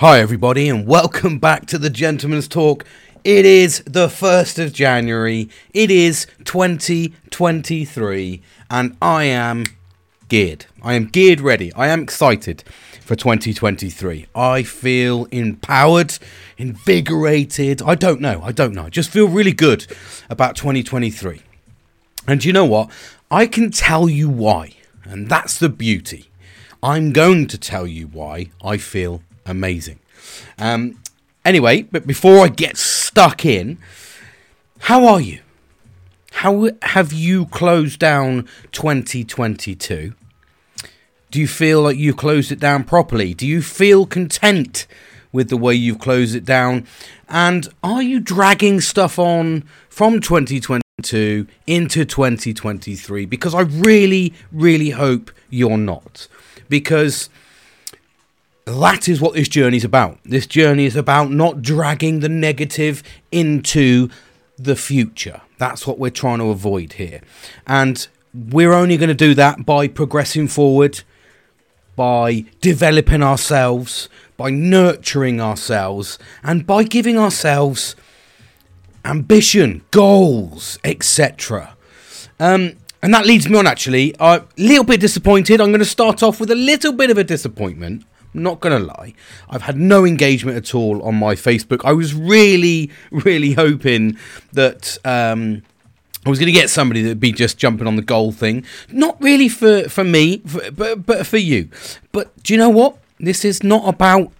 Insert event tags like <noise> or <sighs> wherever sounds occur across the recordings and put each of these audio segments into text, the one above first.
Hi, everybody, and welcome back to the Gentleman's Talk. It is the 1st of January, it is 2023, and I am geared. I am geared ready. I am excited for 2023. I feel empowered, invigorated. I don't know. I don't know. I just feel really good about 2023. And you know what? I can tell you why. And that's the beauty. I'm going to tell you why I feel amazing. Um, anyway, but before I get stuck in, how are you? How have you closed down 2022? Do you feel like you closed it down properly? Do you feel content with the way you've closed it down? And are you dragging stuff on from 2022 into 2023? Because I really, really hope you're not. Because that is what this journey is about. This journey is about not dragging the negative into the future. That's what we're trying to avoid here. And we're only going to do that by progressing forward, by developing ourselves, by nurturing ourselves, and by giving ourselves ambition, goals, etc. Um, and that leads me on actually. A little bit disappointed. I'm going to start off with a little bit of a disappointment not going to lie. I've had no engagement at all on my Facebook. I was really, <laughs> really hoping that. Um, I was going to get somebody that'd be just jumping on the goal thing. Not really for, for me, for, but, but for you. But do you know what? This is not about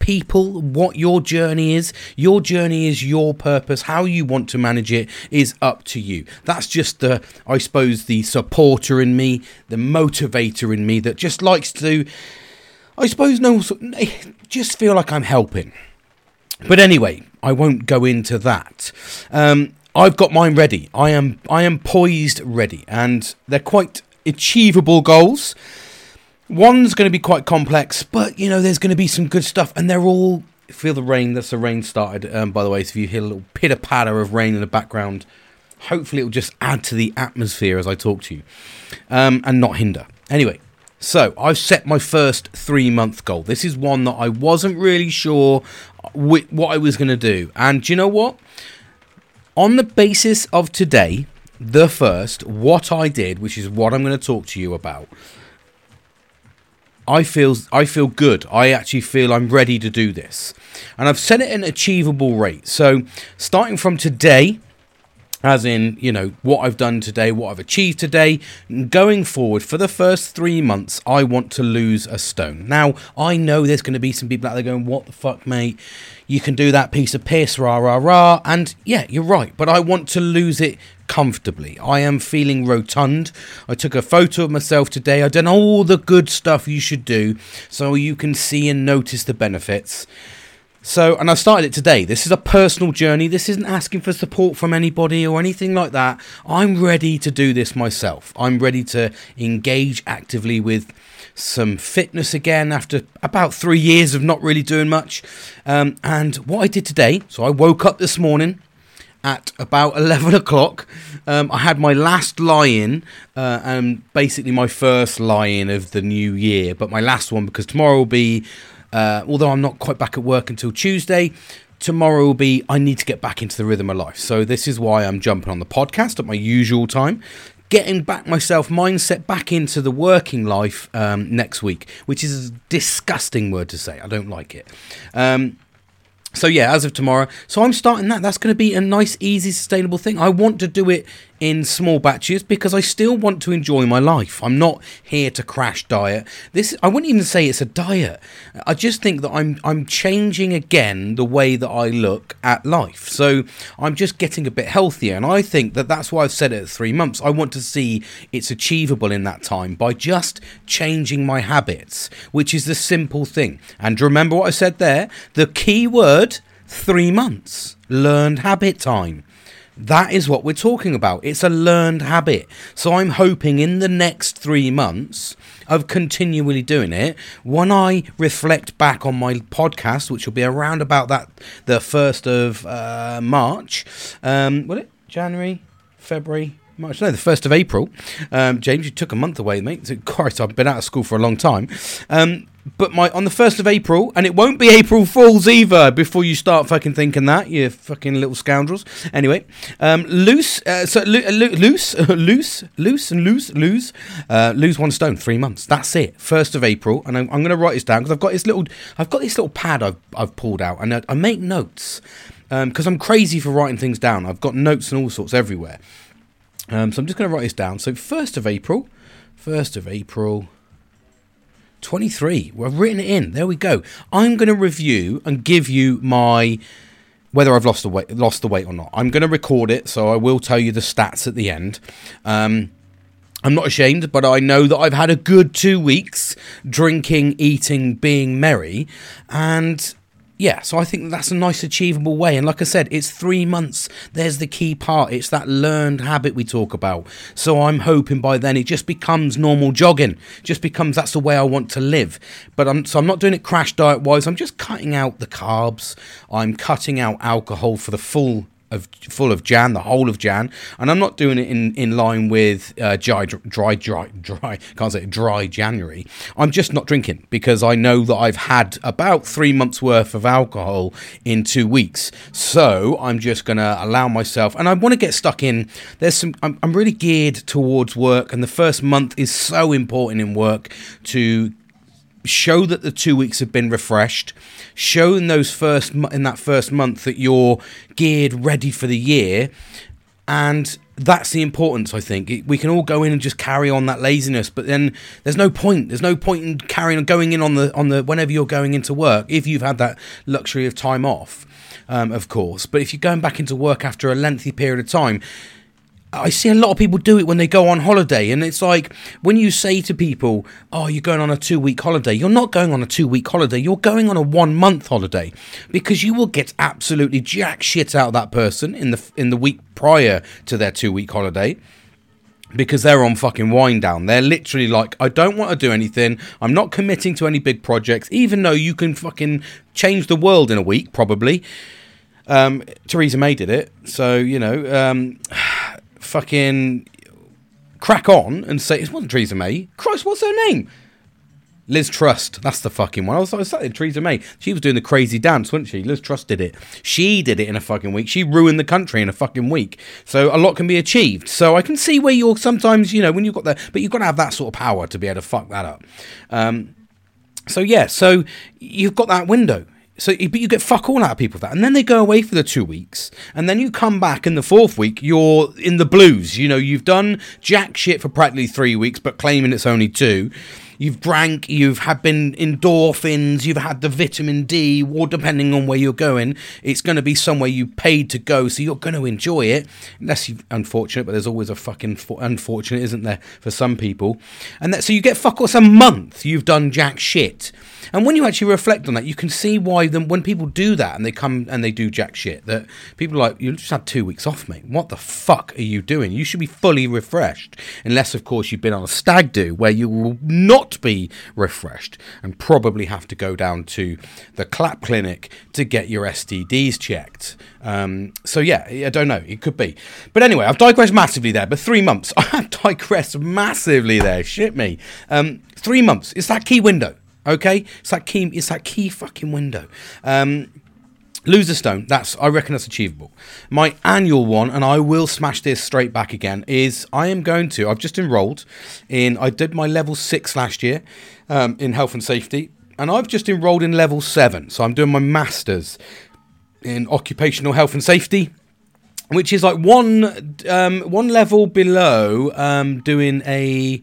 people, what your journey is. Your journey is your purpose. How you want to manage it is up to you. That's just the, I suppose, the supporter in me, the motivator in me that just likes to I suppose no, just feel like I'm helping. But anyway, I won't go into that. Um, I've got mine ready. I am I am poised ready, and they're quite achievable goals. One's going to be quite complex, but you know there's going to be some good stuff, and they're all feel the rain. That's the rain started, um, by the way. So if you hear a little pitter patter of rain in the background, hopefully it will just add to the atmosphere as I talk to you, um, and not hinder. Anyway, so I've set my first three month goal. This is one that I wasn't really sure what I was going to do. And do you know what? On the basis of today, the first, what I did, which is what I'm going to talk to you about, I feel I feel good. I actually feel I'm ready to do this. And I've set it an achievable rate. So starting from today, as in, you know, what I've done today, what I've achieved today. Going forward, for the first three months, I want to lose a stone. Now, I know there's going to be some people out there going, What the fuck, mate? You can do that piece of piss, rah, rah, rah. And yeah, you're right, but I want to lose it comfortably. I am feeling rotund. I took a photo of myself today. I've done all the good stuff you should do so you can see and notice the benefits. So, and I started it today. This is a personal journey. This isn't asking for support from anybody or anything like that. I'm ready to do this myself. I'm ready to engage actively with some fitness again after about three years of not really doing much. Um, and what I did today, so I woke up this morning at about <laughs> 11 o'clock. Um, I had my last lie in, uh, and basically my first lie in of the new year, but my last one because tomorrow will be uh, although I'm not quite back at work until Tuesday, tomorrow will be I need to get back into the rhythm of life. So this is why I'm jumping on the podcast at my usual time. Getting back myself mindset back into the working life um, next week, which is a disgusting word to say. I don't like it. Um, so yeah, as of tomorrow, so I'm starting that. That's going to be a nice, easy, sustainable thing. I want to do it in small batches because I still want to enjoy my life. I'm not here to crash diet. This I wouldn't even say it's a diet. I just think that I'm I'm changing again the way that I look at life. So I'm just getting a bit healthier and I think that that's why I've said it at 3 months. I want to see it's achievable in that time by just changing my habits, which is the simple thing. And remember what I said there? The key word 3 months. Learned habit time. That is what we're talking about. It's a learned habit. So I'm hoping in the next three months of continually doing it, when I reflect back on my podcast, which will be around about that the first of uh, March, um, what it January, February, March, no, the 1st of April. Um, James, you took a month away, mate. Christ, I've been out of school for a long time. Um, but my on the first of April, and it won't be April Fools either. Before you start fucking thinking that, you fucking little scoundrels. Anyway, um, loose, uh, so lo- lo- loose, <laughs> loose, loose, and loose, lose, uh, lose one stone, three months. That's it. First of April, and I'm, I'm going to write this down because I've got this little, I've got this little pad I've I've pulled out, and I, I make notes because um, I'm crazy for writing things down. I've got notes and all sorts everywhere. Um, so I'm just going to write this down. So first of April, first of April. 23. We've written it in. There we go. I'm going to review and give you my whether I've lost the weight, lost the weight or not. I'm going to record it, so I will tell you the stats at the end. Um, I'm not ashamed, but I know that I've had a good two weeks drinking, eating, being merry, and yeah, so I think that's a nice achievable way. And like I said, it's three months. There's the key part. It's that learned habit we talk about. So I'm hoping by then it just becomes normal jogging. Just becomes that's the way I want to live. But I'm so I'm not doing it crash diet wise. I'm just cutting out the carbs. I'm cutting out alcohol for the full of full of Jan, the whole of Jan, and I'm not doing it in, in line with uh, dry, dry, dry, dry, can't say dry January. I'm just not drinking because I know that I've had about three months worth of alcohol in two weeks. So I'm just gonna allow myself, and I want to get stuck in. There's some. I'm, I'm really geared towards work, and the first month is so important in work to show that the two weeks have been refreshed. Show in those first in that first month that you're geared ready for the year. And that's the importance i think. We can all go in and just carry on that laziness but then there's no point. There's no point in carrying on going in on the on the whenever you're going into work if you've had that luxury of time off um, of course. But if you're going back into work after a lengthy period of time I see a lot of people do it when they go on holiday, and it's like when you say to people, "Oh, you're going on a two-week holiday." You're not going on a two-week holiday. You're going on a one-month holiday because you will get absolutely jack shit out of that person in the in the week prior to their two-week holiday because they're on fucking wind down. They're literally like, I don't want to do anything. I'm not committing to any big projects, even though you can fucking change the world in a week, probably. Um, Theresa May did it, so you know. Um, fucking crack on and say it wasn't Theresa May. Christ, what's her name? Liz Truss, that's the fucking one. I was, I was saying Theresa May. She was doing the crazy dance, wasn't she? Liz Truss did it. She did it in a fucking week. She ruined the country in a fucking week. So a lot can be achieved. So I can see where you're sometimes, you know, when you've got that, but you've got to have that sort of power to be able to fuck that up. Um, so yeah, so you've got that window. So, but you get fuck all out of people that, and then they go away for the two weeks, and then you come back in the fourth week. You're in the blues. You know, you've done jack shit for practically three weeks, but claiming it's only two. You've drank, you've had been endorphins, you've had the vitamin D, or depending on where you're going, it's going to be somewhere you paid to go, so you're going to enjoy it. Unless you're unfortunate, but there's always a fucking unfortunate, isn't there, for some people? And that, so you get fuck all a month. You've done jack shit. And when you actually reflect on that, you can see why them when people do that and they come and they do jack shit, that people are like, you just had two weeks off, mate. What the fuck are you doing? You should be fully refreshed. Unless, of course, you've been on a stag do where you will not be refreshed and probably have to go down to the clap clinic to get your STDs checked. Um, so yeah, I don't know. It could be. But anyway, I've digressed massively there. But three months, <laughs> I have digressed massively there. Shit me. Um, three months. It's that key window. Okay, it's that key. It's that key fucking window. Um, Loser stone. That's I reckon that's achievable. My annual one, and I will smash this straight back again. Is I am going to. I've just enrolled in. I did my level six last year um, in health and safety, and I've just enrolled in level seven. So I'm doing my masters in occupational health and safety, which is like one um, one level below um, doing a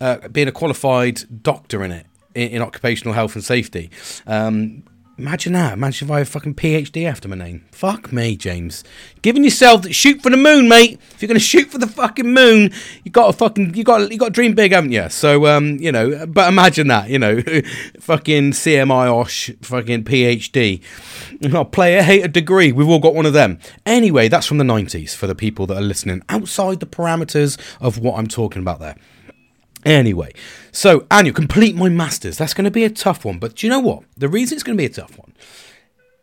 uh, being a qualified doctor in it in, in occupational health and safety. Um, imagine that. Imagine if I have a fucking PhD after my name. Fuck me, James. Giving yourself shoot for the moon, mate. If you're gonna shoot for the fucking moon, you got to fucking you got you got to dream big, haven't you? So um, you know, but imagine that, you know, <laughs> fucking CMIOSH, fucking PhD, oh, player hater degree. We've all got one of them. Anyway, that's from the 90s for the people that are listening outside the parameters of what I'm talking about there. Anyway, so annual complete my masters. That's going to be a tough one, but do you know what? The reason it's going to be a tough one,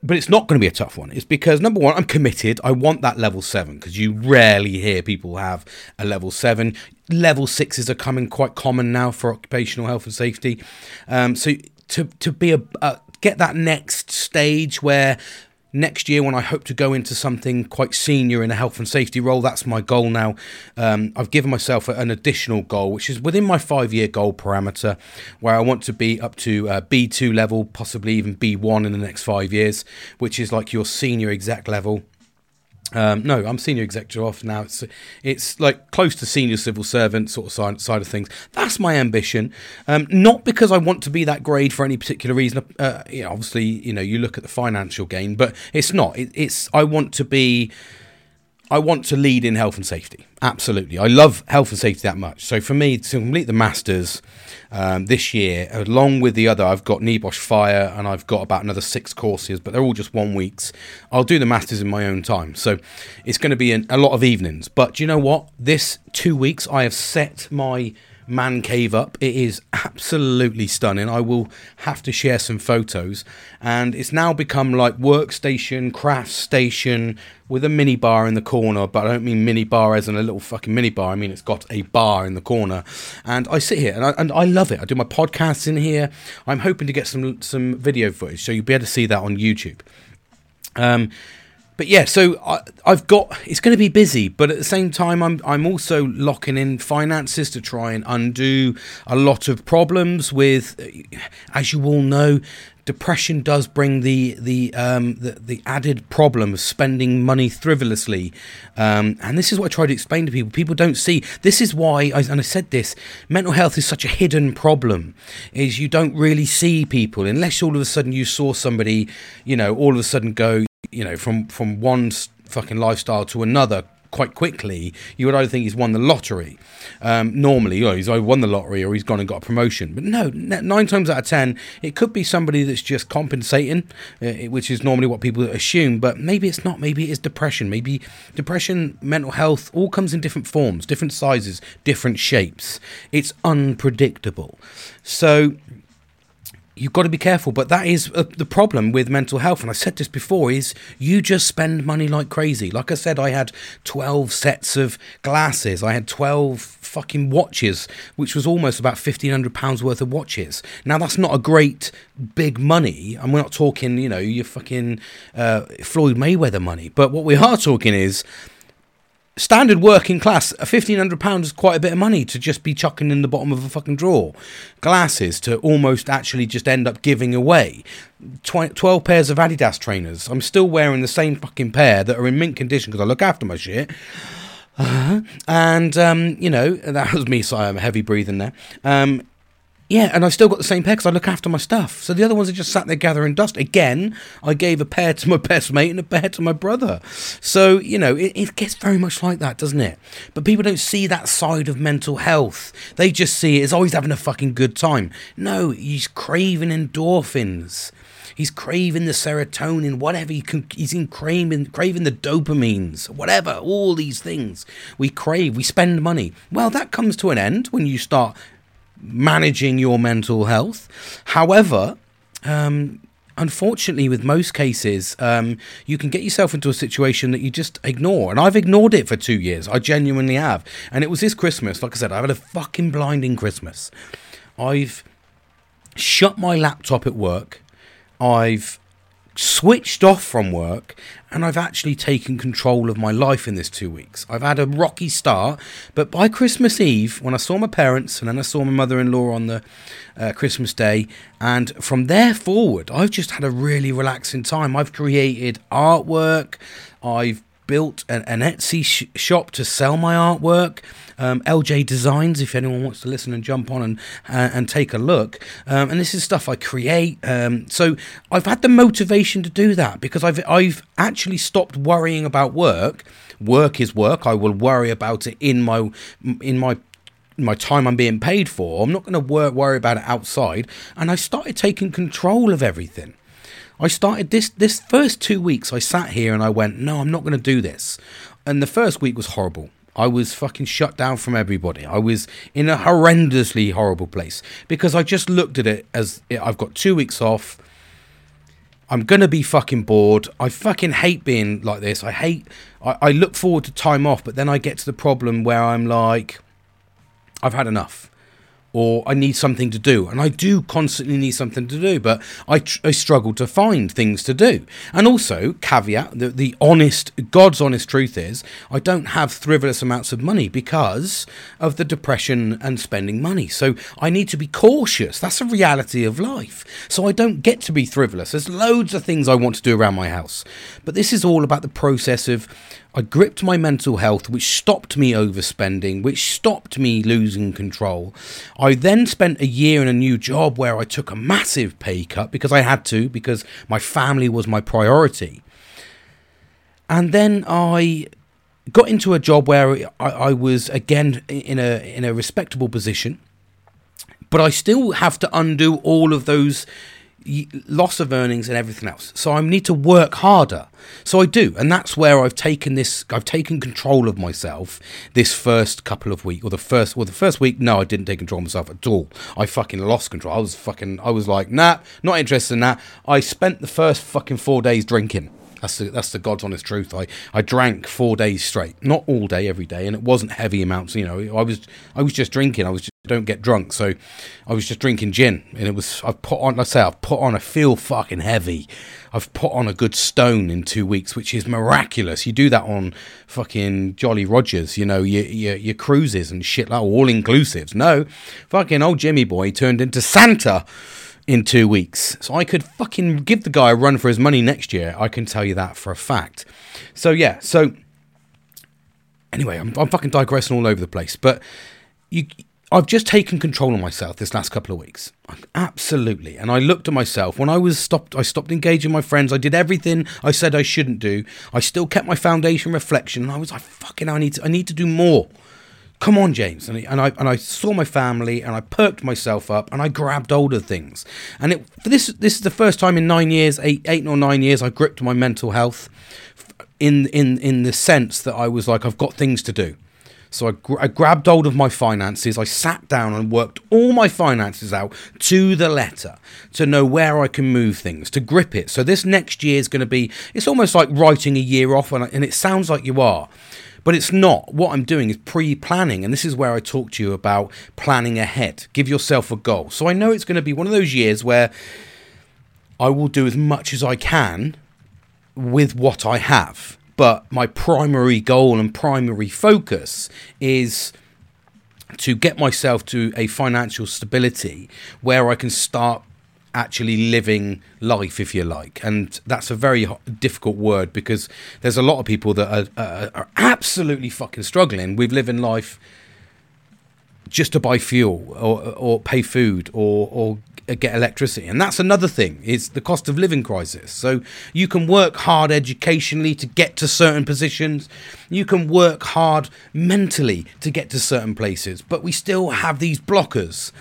but it's not going to be a tough one, is because number one, I'm committed. I want that level seven because you rarely hear people have a level seven. Level sixes are coming quite common now for occupational health and safety. Um, so to to be a, a get that next stage where next year when I hope to go into something quite senior in a health and safety role. That's my goal now. Um, I've given myself an additional goal, which is within my five year goal parameter, where I want to be up to uh, B2 level, possibly even B1 in the next five years, which is like your senior exec level. Um, no, I'm senior executive off now. It's it's like close to senior civil servant sort of side, side of things. That's my ambition. Um, not because I want to be that grade for any particular reason. Uh, you know, obviously, you know, you look at the financial gain, but it's not. It, it's I want to be I want to lead in health and safety. Absolutely. I love health and safety that much. So for me, to complete the Masters um, this year, along with the other, I've got NEBOSH Fire and I've got about another six courses, but they're all just one weeks. I'll do the Masters in my own time. So it's going to be an, a lot of evenings. But you know what? This two weeks, I have set my man cave up. It is absolutely stunning. I will have to share some photos. And it's now become like workstation, craft station with a mini bar in the corner. But I don't mean mini bar as in a little fucking mini bar. I mean it's got a bar in the corner. And I sit here and I, and I love it. I do my podcasts in here. I'm hoping to get some some video footage so you'll be able to see that on YouTube. Um, but yeah, so I, have got it's going to be busy, but at the same time, I'm I'm also locking in finances to try and undo a lot of problems with, as you all know, depression does bring the the um, the, the, added problem of spending money frivolously, um, and this is what I try to explain to people. People don't see this is why, and I said this: mental health is such a hidden problem. Is you don't really see people unless all of a sudden you saw somebody, you know, all of a sudden go you know, from from one fucking lifestyle to another quite quickly, you would either think he's won the lottery. Um, normally, know, he's either won the lottery or he's gone and got a promotion. But no, nine times out of ten, it could be somebody that's just compensating, uh, which is normally what people assume. But maybe it's not. Maybe it's depression. Maybe depression, mental health, all comes in different forms, different sizes, different shapes. It's unpredictable. So you've got to be careful but that is uh, the problem with mental health and i said this before is you just spend money like crazy. Like i said i had 12 sets of glasses. I had 12 fucking watches which was almost about 1500 pounds worth of watches. Now that's not a great big money and we're not talking you know your fucking uh, floyd mayweather money but what we are talking is standard working class, fifteen hundred pounds is quite a bit of money to just be chucking in the bottom of a fucking drawer. Glasses to almost actually just end up giving away. Twelve pairs of Adidas trainers. I'm still wearing the same fucking pair that are in mint condition because I look after my shit. Uh-huh. <sighs> And um, you know that was me. So I'm heavy breathing there. Um, yeah, and I've still got the same pair because I look after my stuff. So the other ones are just sat there gathering dust. Again, I gave a pair <laughs> to my best mate and a pair to my brother. So, you know, it, it gets very much like that, doesn't it? But people don't see that side of mental health. They just see it as oh, always having a fucking good time. No, he's craving endorphins. He's craving the serotonin, whatever. He can, he's in craving, craving the dopamines, whatever. All these things we crave. We spend money. Well, that comes to an end when you start managing your mental health. However, um, unfortunately, with most cases, um, you can get yourself into a situation that you just ignore. And I've ignored it for two years. I genuinely have. And it was this Christmas. Like I said, I've had a fucking blinding Christmas. I've shut my laptop at work. I've switched off from work and I've actually taken control of my life in this two weeks. I've had a rocky start, but by Christmas Eve, when I saw my parents and then I saw my mother in law on the uh, Christmas Day, and from there forward, I've just had a really relaxing time. I've created artwork, I've built an, an Etsy sh- shop to sell my artwork um, LJ Designs, if anyone wants to listen and jump on and uh, and take a look. Um, and this is stuff I create. Um, so I've had the motivation to do that because I've I've actually stopped worrying about work. Work is work. I will worry about it in my in my my time I'm being paid for. I'm not going to worry about it outside. And I started taking control of everything. I started this this first two weeks. I sat here and I went, no, I'm not going to do this. And the first week was horrible. I was fucking shut down from everybody. I was in a horrendously horrible place because I just looked at it as I've got two weeks off. I'm gonna be fucking bored. I fucking hate being like this. I hate. I, I look forward to time off, but then I get to the problem where I'm like, I've had enough. Or I need something to do. And I do constantly need something to do, but I, tr- I struggle to find things to do. And also, caveat, the, the honest, God's honest truth is, I don't have frivolous amounts of money because of the depression and spending money. So I need to be cautious. That's a reality of life. So I don't get to be frivolous. There's loads of things I want to do around my house. But this is all about the process of I gripped my mental health, which stopped me overspending, which stopped me losing control. I then spent a year in a new job where I took a massive pay cut because I had to, because my family was my priority. And then I got into a job where I, I was again in a in a respectable position, but I still have to undo all of those loss of earnings and everything else. So I need to work harder. So I do, and that's where I've taken this. I've taken control of myself this first couple of weeks, or the first, well, the first week. No, I didn't take control of myself at all. I fucking lost control. I was fucking. I was like, nah, not interested in that. I spent the first fucking four days drinking. That's the, that's the God's honest truth. I, I drank four days straight, not all day, every day, and it wasn't heavy amounts. You know, I was I was just drinking. I was just, don't get drunk, so I was just drinking gin, and it was I've put on. Let's say I've put on. I feel fucking heavy. I've put on a good stone in two weeks, which is miraculous. You do that on fucking Jolly Rogers, you know, your your, your cruises and shit like all inclusives. No, fucking old Jimmy boy turned into Santa in two weeks. So I could fucking give the guy a run for his money next year. I can tell you that for a fact. So yeah, so anyway, I'm, I'm fucking digressing all over the place, but you. I've just taken control of myself this last couple of weeks. Absolutely. And I looked at myself when I was stopped I stopped engaging my friends. I did everything I said I shouldn't do. I still kept my foundation reflection and I was like fucking I need to I need to do more come on, James. And, and I and I saw my family and I perked myself up and I grabbed hold of things. And it, this this is the first time in nine years, eight eight or nine years, I gripped my mental health in in in the sense that I was like, I've got things to do. So I, gr- I, grabbed hold of my finances. I sat down and worked all my finances out to the letter to know where I can move things, to grip it. So this next year is going to be, it's almost like writing a year off, and, and it sounds like you are. But it's not. What I'm doing is pre planning. And this is where I talk to you about planning ahead. Give yourself a goal. So I know it's going to be one of those years where I will do as much as I can with what I have. But my primary goal and primary focus is to get myself to a financial stability where I can start actually living life, if you like. And that's a very difficult word because there's a lot of people that are, uh, are absolutely fucking struggling with living life just to buy fuel or, or pay food or, or Uh, get electricity. And that's another thing, it's the cost of living crisis. So you can work hard educationally to get to certain positions, you can work hard mentally to get to certain places, but we still have these blockers.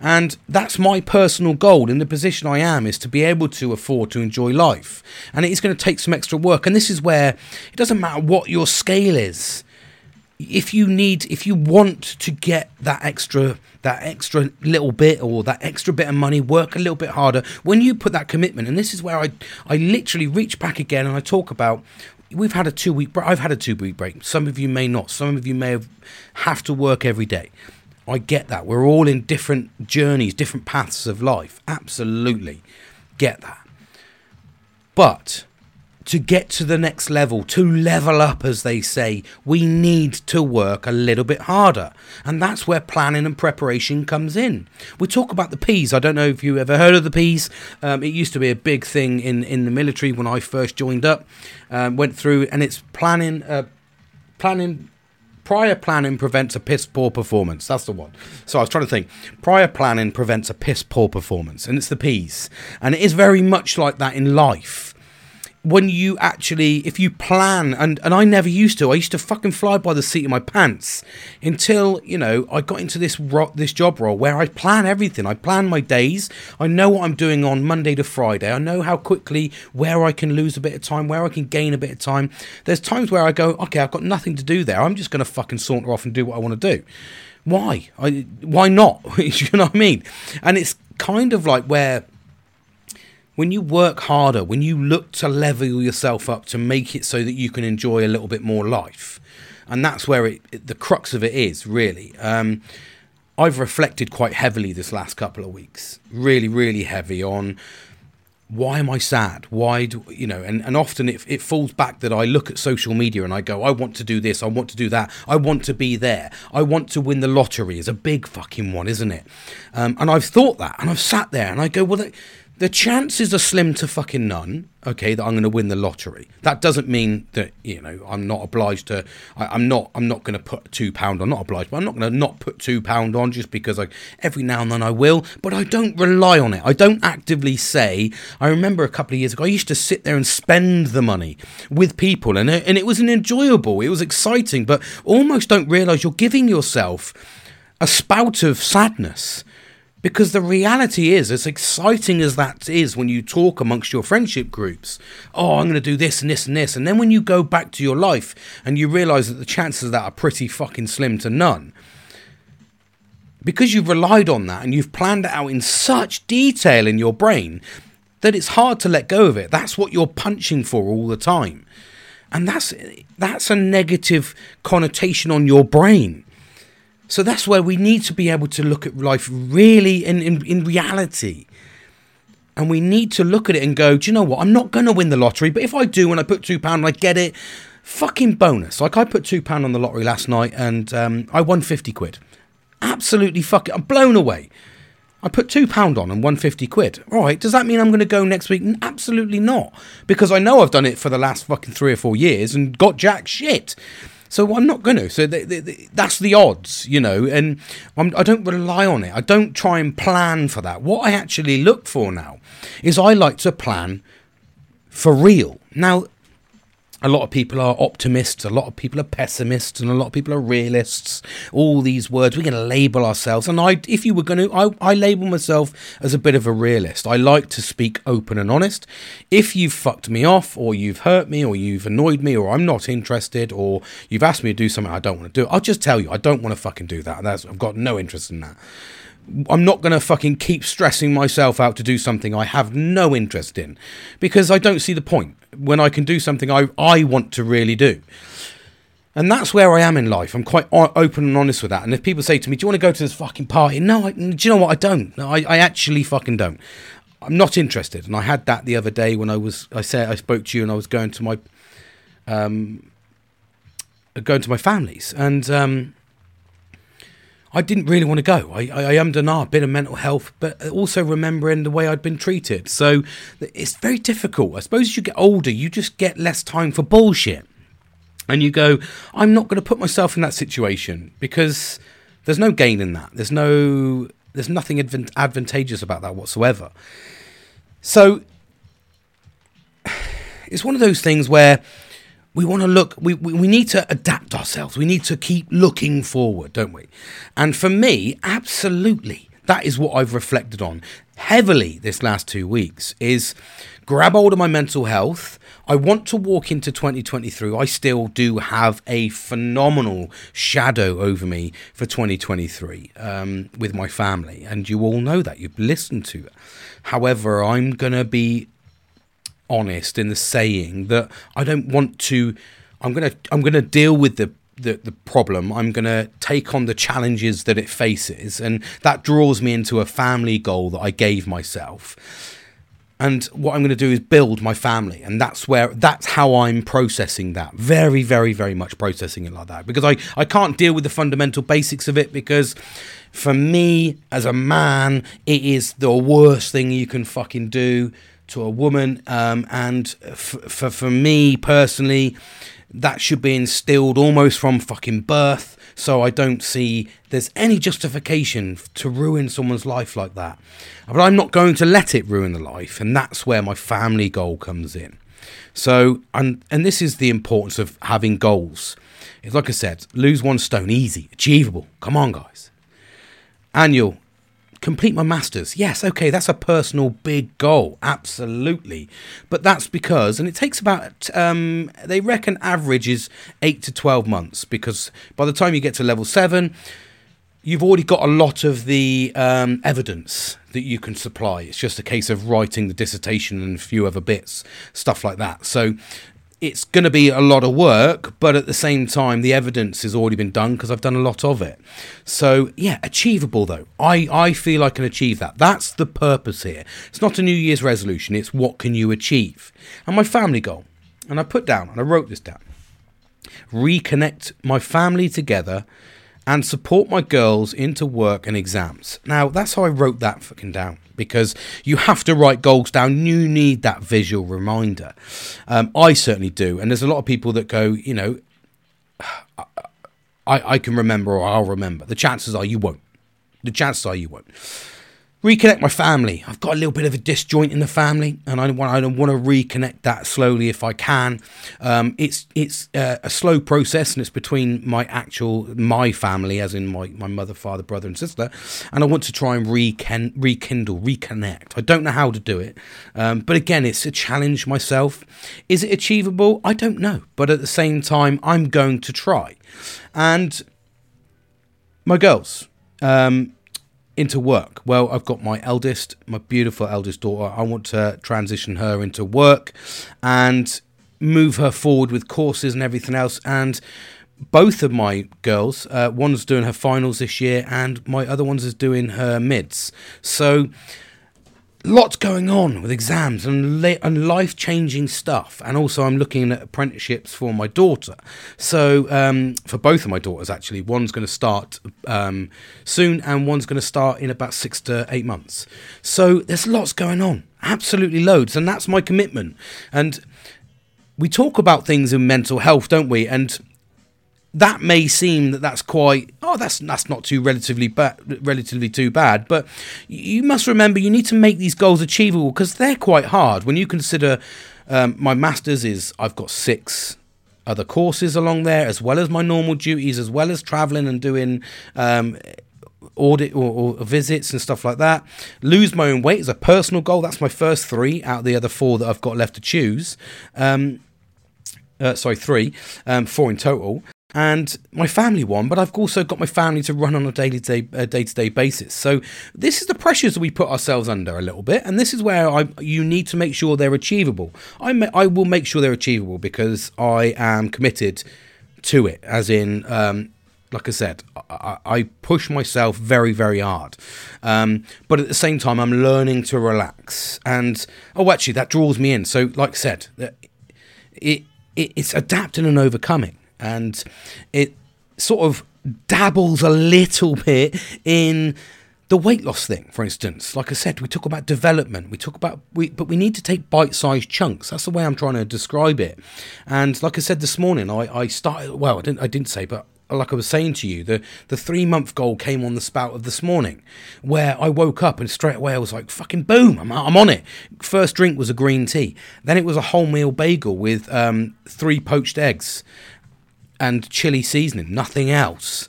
And that's my personal goal in the position I am is to be able to afford to enjoy life. And it is going to take some extra work. And this is where it doesn't matter what your scale is if you need if you want to get that extra that extra little bit or that extra bit of money work a little bit harder when you put that commitment and this is where i i literally reach back again and i talk about we've had a two week break i've had a two week break. Some of you may not. Some of you may have have to work every day. I get that. We're all in different journeys different paths of life. Absolutely get that. But to get to the next level, to level up, as they say, we need to work a little bit harder. And that's where planning and preparation comes in. We talk about the P's. I don't know if you ever heard of the P's. Um, it used to be a big thing in, in the military when I first joined up. Um, went through, and it's planning, uh, planning, prior planning prevents a piss poor performance. That's the one. So I was trying to think. Prior planning prevents a piss poor performance, and it's the P's. And it is very much like that in life when you actually if you plan and and I never used to. I used to fucking fly by the seat of my pants until you know I got into this ro- this job role where I plan everything. I plan my days. I know what I'm doing on Monday to Friday. I know how quickly where I can lose a bit of time where I can gain a bit of time. There's times where I go okay I've got nothing to do there. I'm just going to fucking saunter off and do what I want to do. Why? I why not? <laughs> You know what I mean? And it's kind of like where when you work harder, when you look to level yourself up to make it so that you can enjoy a little bit more life, and that's where it, it the crux of it is really. Um, I've reflected quite heavily this last couple of weeks. Really, really heavy on why am I sad? Why do you know? And, and often it, it falls back that I look at social media and I go, I want to do this, I want to do that, I want to be there, I want to win the lottery is a big fucking one, isn't it? Um, and I've thought that and I've sat there and I go, well, the chances are slim to fucking none, okay, that I'm going to win the lottery. That doesn't mean that you know I'm not obliged to. I, am not. I'm not going to put two pound on. Not obliged, but I'm not going to not put two pound on just because I every now and then I will. But I don't rely on it. I don't actively say. I remember a couple of years ago, I used to sit there and spend the money with people, and it, and it was an enjoyable. It was exciting, but almost don't realise you're giving yourself a spout of sadness because the reality is, as exciting as that is when you talk amongst your friendship groups, oh, I'm going to do this and this and this. And then when you go back to your life and you realize that the chances of that are pretty fucking slim to none, because you've relied on that and you've planned it out in such detail in your brain that it's hard to let go of it. That's what you're punching for all the time. And that's that's a negative connotation on your brain. So that's where we need to be able to look at life really in, in, in reality. And we need to look at it and go, do you know what? I'm not going to win the lottery, but if I do and I put £2 and I get it, fucking bonus. Like I put £2 on the lottery last night and um, I won 50 quid. Absolutely fucking, I'm blown away. I put two pound on and won fifty quid. All right, does that mean I'm going to go next week? Absolutely not, because I know I've done it for the last fucking three or four years and got jack shit. So I'm not going to. So they, they, they, that's the odds, you know, and I'm, I do not rely on it. I don't try and plan for that. What I actually look for now is I like to plan for real. Now, a lot of people are optimists, a lot of people are pessimists, and a lot of people are realists. All these words, we're going to label ourselves. And I, if you were going to, I, I label myself as a bit of a realist. I like to speak open and honest. If you've fucked me off, or you've hurt me, or you've annoyed me, or I'm not interested, or you've asked me to do something I don't want to do, I'll just tell you I don't want to fucking do that. That's, I've got no interest in that. I'm not going to fucking keep stressing myself out to do something I have no interest in because I don't see the point when I can do something I, I want to really do. And that's where I am in life. I'm quite open and honest with that. And if people say to me, Do you want to go to this fucking party? No, I, do you know what? I don't. No, I, I actually fucking don't. I'm not interested. And I had that the other day when I was, I said, I spoke to you and I was going to my, um, going to my family's. And, um, I didn't really want to go. I, I, I ummed and a bit of mental health, but also remembering the way I'd been treated. So it's very difficult. I suppose as you get older, you just get less time for bullshit. And you go, I'm not going to put myself in that situation because there's no gain in that. There's no, there's nothing advent- advantageous about that whatsoever. So <sighs> it's one of those things where we want to look we, we, we need to adapt ourselves. We need to keep looking forward don't we? And for me absolutely that is what i've reflected on heavily this last two weeks is grab hold of my mental health. I want to walk into 2023 i still do have a phenomenal shadow over me for 2023 um, with my family. And you all know that. You've listened to it. However i'm going to be honest in the saying that I don't want to. I'm gonna I'm gonna deal with the the, the problem. I'm going to take on the challenges that it faces. And that draws me into a family goal that I gave myself. And what I'm going to do is build my family. And that's where, that's how I'm processing that. Very, very, very much processing it like that. Because I, I can't deal with the fundamental basics of it because for me, as a man, it is the worst thing you can fucking do to a woman. Um, and for for me personally, that should be instilled almost from fucking birth. So I don't see there's any justification to ruin someone's life like that. But I'm not going to let it ruin the life, and that's where my family goal comes in. So, and and this is the importance of having goals. It's like I said, lose one stone, easy, achievable. Come on, guys. Annual complete my masters. Yes, okay, that's a personal big goal, absolutely. But that's because, and it takes about, um, they reckon average is eight to 12 months because by the time you get to level seven, you've already got a lot of the um, evidence that you can supply. It's just a case of writing the dissertation and a few other bits, stuff like that. So it's going to be a lot of work, but at the same time, the evidence has already been done because I've done a lot of it. So, yeah, achievable though. I, I feel I can achieve that. That's the purpose here. It's not a New Year's resolution, it's what can you achieve. And my family goal, and I put down, and I wrote this down reconnect my family together and support my girls into work and exams. Now, that's how I wrote that fucking down because you have to write goals down. You need that visual reminder. Um, I certainly do. And there's a lot of people that go, you know, <sighs> I, I can remember or I'll remember. The chances are you won't. The chances are you won't reconnect my family. I've got a little bit of a disjoint in the family, and I want I want to reconnect that slowly if I can. Um, it's it's uh, a slow process, and it's between my actual my family, as in my my mother, father, brother, and sister, and I want to try and rekindle, rekindle, reconnect. I don't know how to do it, um, but again, it's a challenge myself. Is it achievable? I don't know, but at the same time, I'm going to try, and my girls. Um, into work? Well, I've got my eldest, my beautiful eldest daughter. I want to transition her into work and move her forward with courses and everything else. And both of my girls, uh, one's doing her finals this year, and my other one's is doing her mids. So lots going on with exams and, la- and life changing stuff. And also, I'm looking at apprenticeships for my daughter. So, um, for both of my daughters, actually, one's going to start um, soon and one's going to start in about six to eight months. So, there's lots going on, absolutely loads. And that's my commitment. And we talk about things in mental health, don't we? And that may seem that that's quite oh that's that's not too relatively bad relatively too bad but you must remember you need to make these goals achievable because they're quite hard when you consider um, my masters is I've got six other courses along there as well as my normal duties as well as traveling and doing um, audit or, or, visits and stuff like that. Lose my own weight is a personal goal. That's my first three out of the other four that I've got left to choose. Um, uh, sorry, three, um, four in total and my family one, but I've also got my family to run on a daily day day to day basis. So this is the pressures that we put ourselves under a little bit, and this is where I you need to make sure they're achievable. I I will make sure they're achievable because I am committed to it. As in, um, like I said, I, I, push myself very, very hard. Um, but at the same time, I'm learning to relax. And oh, actually, that draws me in. So, like I said, it, it it's adapting and overcoming and it sort of dabbles a little bit in the weight loss thing, for instance. Like I said, we talk about development. We talk about we, but we need to take bite-sized chunks. That's the way I'm trying to describe it. And like I said this morning, I, I started. Well, I didn't. I didn't say, but like I was saying to you, the, the three month goal came on the spout of this morning, where I woke up and straight away I was like, fucking boom, I'm, I'm on it. First drink was a green tea. Then it was a wholemeal bagel with um, three poached eggs and chili seasoning, nothing else.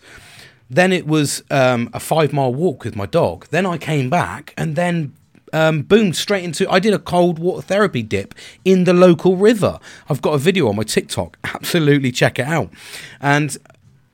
Then it was um, a five mile walk with my dog. Then I came back and then um, boom, straight into. I did a cold water therapy dip in the local river. I've got a video on my TikTok. <laughs> Absolutely check it out. And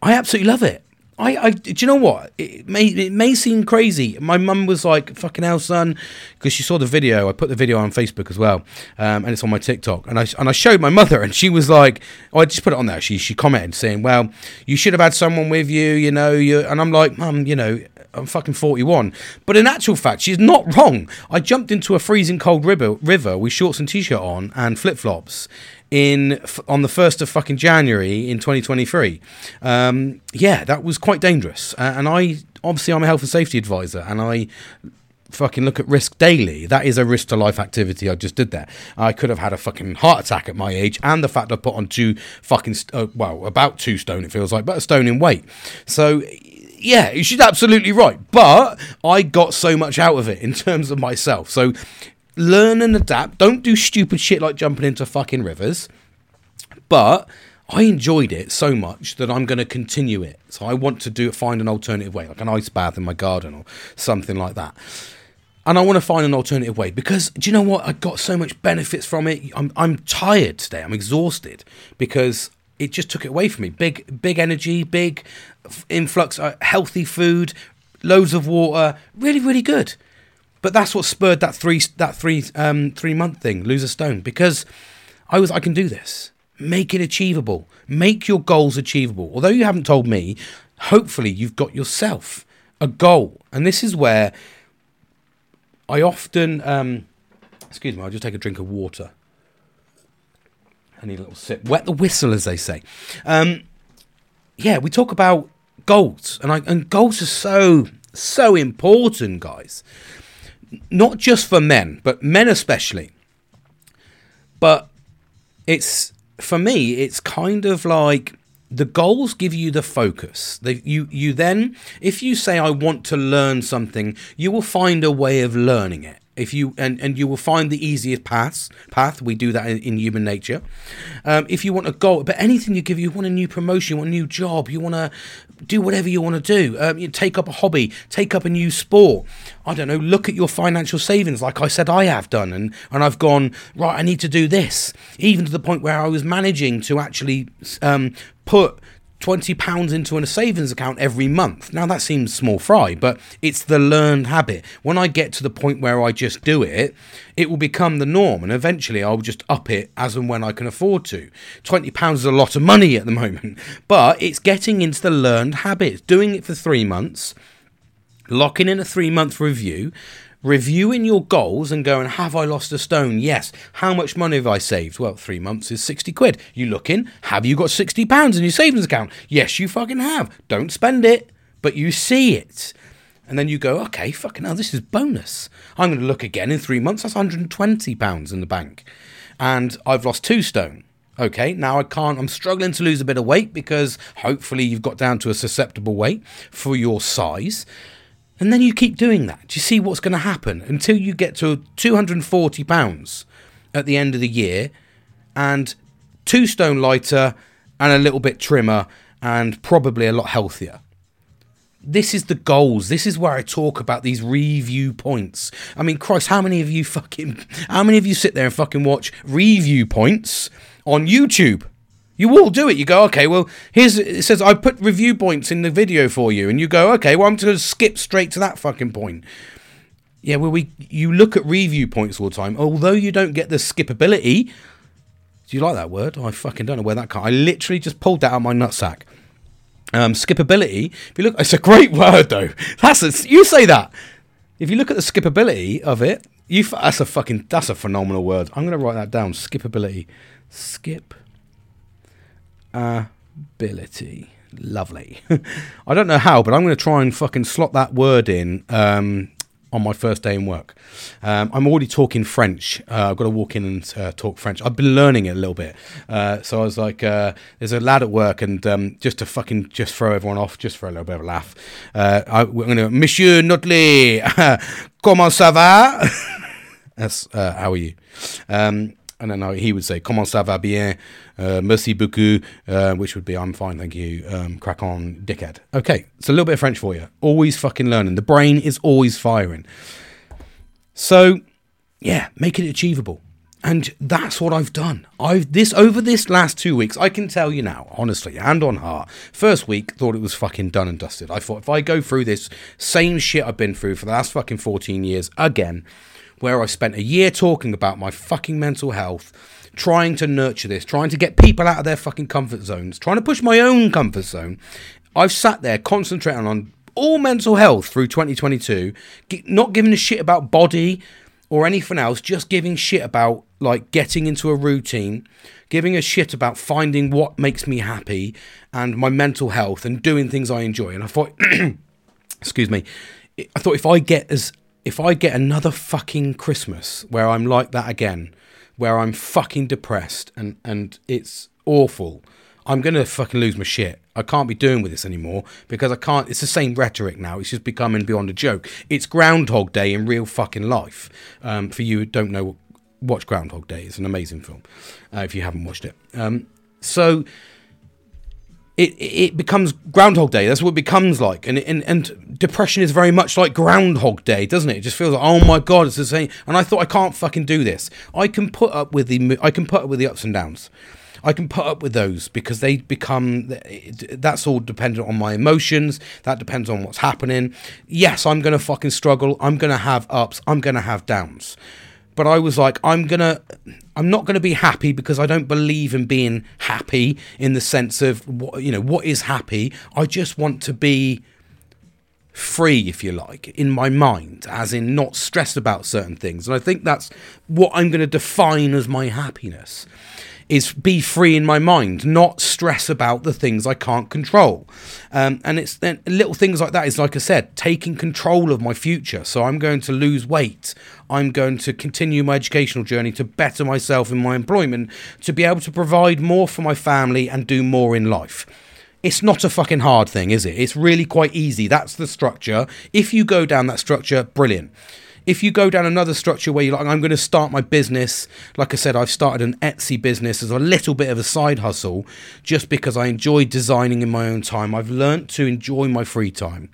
I absolutely love it. I, I, do you know what? It may, it may seem crazy. My mum was like, "Fucking hell, son," because she saw the video. I put the video on Facebook as well, um, and it's on my TikTok. And I and I showed my mother, and she was like, "Oh, I just put it on there." She she commented saying, "Well, you should have had someone with you, you know." You and I'm like, "Mum, you know, I'm fucking 41." But in actual fact, she's not wrong. I jumped into a freezing cold river river with shorts and t-shirt on and flip flops in on the first of fucking January in 2023. Um, yeah, that was quite dangerous. Uh, and I obviously I'm a health and safety advisor, and I fucking look at risk daily. That is a risk to life activity I just did there. I could have had a fucking heart attack at my age, and the fact I put on two fucking st- uh, well about two stone it feels like, but a stone in weight. So yeah, she's absolutely right. But I got so much out of it in terms of myself. So learn and adapt. Don't do stupid shit like jumping into fucking rivers. But I enjoyed it so much that I'm going to continue it. So I want to do find an alternative way, like an ice bath in my garden or something like that. And I want to find an alternative way because do you know what? I got so much benefits from it. I'm I'm tired today. I'm exhausted because it just took it away from me. Big big energy, big influx, healthy food, loads of water, really really good. But that's what spurred that three that three um, three month thing, lose a stone, because I was I can do this. make it achievable. Make your goals achievable. Although you haven't told me, hopefully you've got yourself a goal. And this is where I often, um, excuse me, I'll just take a drink of water. I need a little sip. Wet the whistle, as they say. Um, yeah, we talk about goals, and I, and goals are so so important, guys. Not just for men, but men especially. But it's for me, it's kind of like the goals give you the focus. They, you you then, if you say I want to learn something, you will find a way of learning it if you and, and you will find the easiest path path we do that in, in human nature. Um, if you want a goal but anything you give you want a new promotion you want a new job you want to do whatever you want to do um, you take up a hobby take up a new sport. I don't know look at your financial savings like i said i have done and and i've gone right i need to do this. Even to the point where i was managing to actually um, put £20 into a savings account every month. Now that seems small fry, but it's the learned habit. When I get to the point where I just do it, it will become the norm and eventually I'll just up it as and when I can afford to. £20 is a lot of money at the <laughs> moment, but it's getting into the learned habit. Doing it for three months, locking in a three month review, reviewing your goals and going, have I lost a stone? Yes. How much money have I saved? Well, three months is 60 quid. You look in, have you got 60 pounds in your savings account? Yes, you fucking have. Don't spend it, but you see it. And then you go, okay, fucking hell, this is bonus. I'm going to look again in three months. That's 120 pounds in the bank. And I've lost two stone. Okay, now I can't, I'm struggling to lose a bit of weight because hopefully you've got down to a susceptible weight for your size. And then you keep doing that. Do you see what's going to happen until you get to 240 pounds at the end of the year and two stone lighter and a little bit trimmer and probably a lot healthier? This is the goals. This is where I talk about these review points. I mean, Christ, how many of you fucking, how many of you sit there and fucking watch review points on YouTube? You all do it. You go, okay, well, here's it says I put review points in the video for you, and you go, okay, well, I'm just going to skip straight to that fucking point. Yeah, well, we you look at review points all the time, although you don't get the skippability. Do you like that word? I fucking don't know where that comes. I literally just pulled that out of my nutsack. Um, skippability. If you look, it's a great <laughs> word though. That's a, you say that. If you look at the skippability of it, you that's a fucking that's a phenomenal word. I'm gonna write that down. Skippability. Skip ability. Lovely. <laughs> I don't know how, but I'm going to try and fucking slot that word in um, on my first day in work. Um, I'm already talking French. Uh, I've got to walk in and uh, talk French. I've been learning it a little bit. Uh, so I was like, uh, there's a lad at work, and um, just to fucking just throw everyone off, just for a little bit of a laugh, I, we're going to, Monsieur Notley, <laughs> comment ça va? <laughs> That's uh, how are you? Um, and then he would say, Comment ça va bien? Uh, merci beaucoup, uh, which would be, I'm fine, thank you. Um, crack on, dickhead. Okay, it's a little bit of French for you. Always fucking learning. The brain is always firing. So, yeah, make it achievable. And that's what I've done. I've this over this last two weeks. I can tell you now, honestly, hand on heart. First week, thought it was fucking done and dusted. I thought if I go through this same shit I've been through for the last fucking 14 years again, where I spent a year talking about my fucking mental health, trying to nurture this, trying to get people out of their fucking comfort zones, trying to push my own comfort zone. I've sat there concentrating on all mental health through 2022, not giving a shit about body or anything else, just giving shit about like getting into a routine, giving a shit about finding what makes me happy and my mental health and doing things I enjoy. And I thought, <clears throat> excuse me, I thought if I get as if I get another fucking Christmas where I'm like that again, where I'm fucking depressed and, and it's awful, I'm going to fucking lose my shit. I can't be doing with this anymore because I can't. It's the same rhetoric now. It's just becoming beyond a joke. It's Groundhog Day in real fucking life. Um, for you who don't know, watch Groundhog Day. It's an amazing film uh, if you haven't watched it. Um, so it it becomes Groundhog Day. That's what it becomes like, and and and depression is very much like Groundhog Day, doesn't it? It just feels like oh my god, it's the same. And I thought I can't fucking do this. I can put up with the I can put up with the ups and downs. I can put up with those because they become that's all dependent on my emotions. That depends on what's happening. Yes, I'm gonna fucking struggle. I'm gonna have ups. I'm gonna have downs. But I was like, I'm gonna I'm not going to be happy because I don't believe in being happy in the sense of what you know what is happy. I just want to be free, if you like, in my mind, as in not stressed about certain things. And I think that's what I'm going to define as my happiness is be free in my mind, not stress about the things I can't control. Um, and it's then little things like that is like I said, taking control of my future. So I'm going to lose weight. I'm going to continue my educational journey to better myself in my employment, to be able to provide more for my family and do more in life. It's not a fucking hard thing, is it? It's really quite easy. That's the structure. If you go down that structure, brilliant. If you go down another structure where you're like, I'm going to start my business, like I said, I've started an Etsy business as a little bit of a side hustle just because I enjoy designing in my own time. I've learned to enjoy my free time.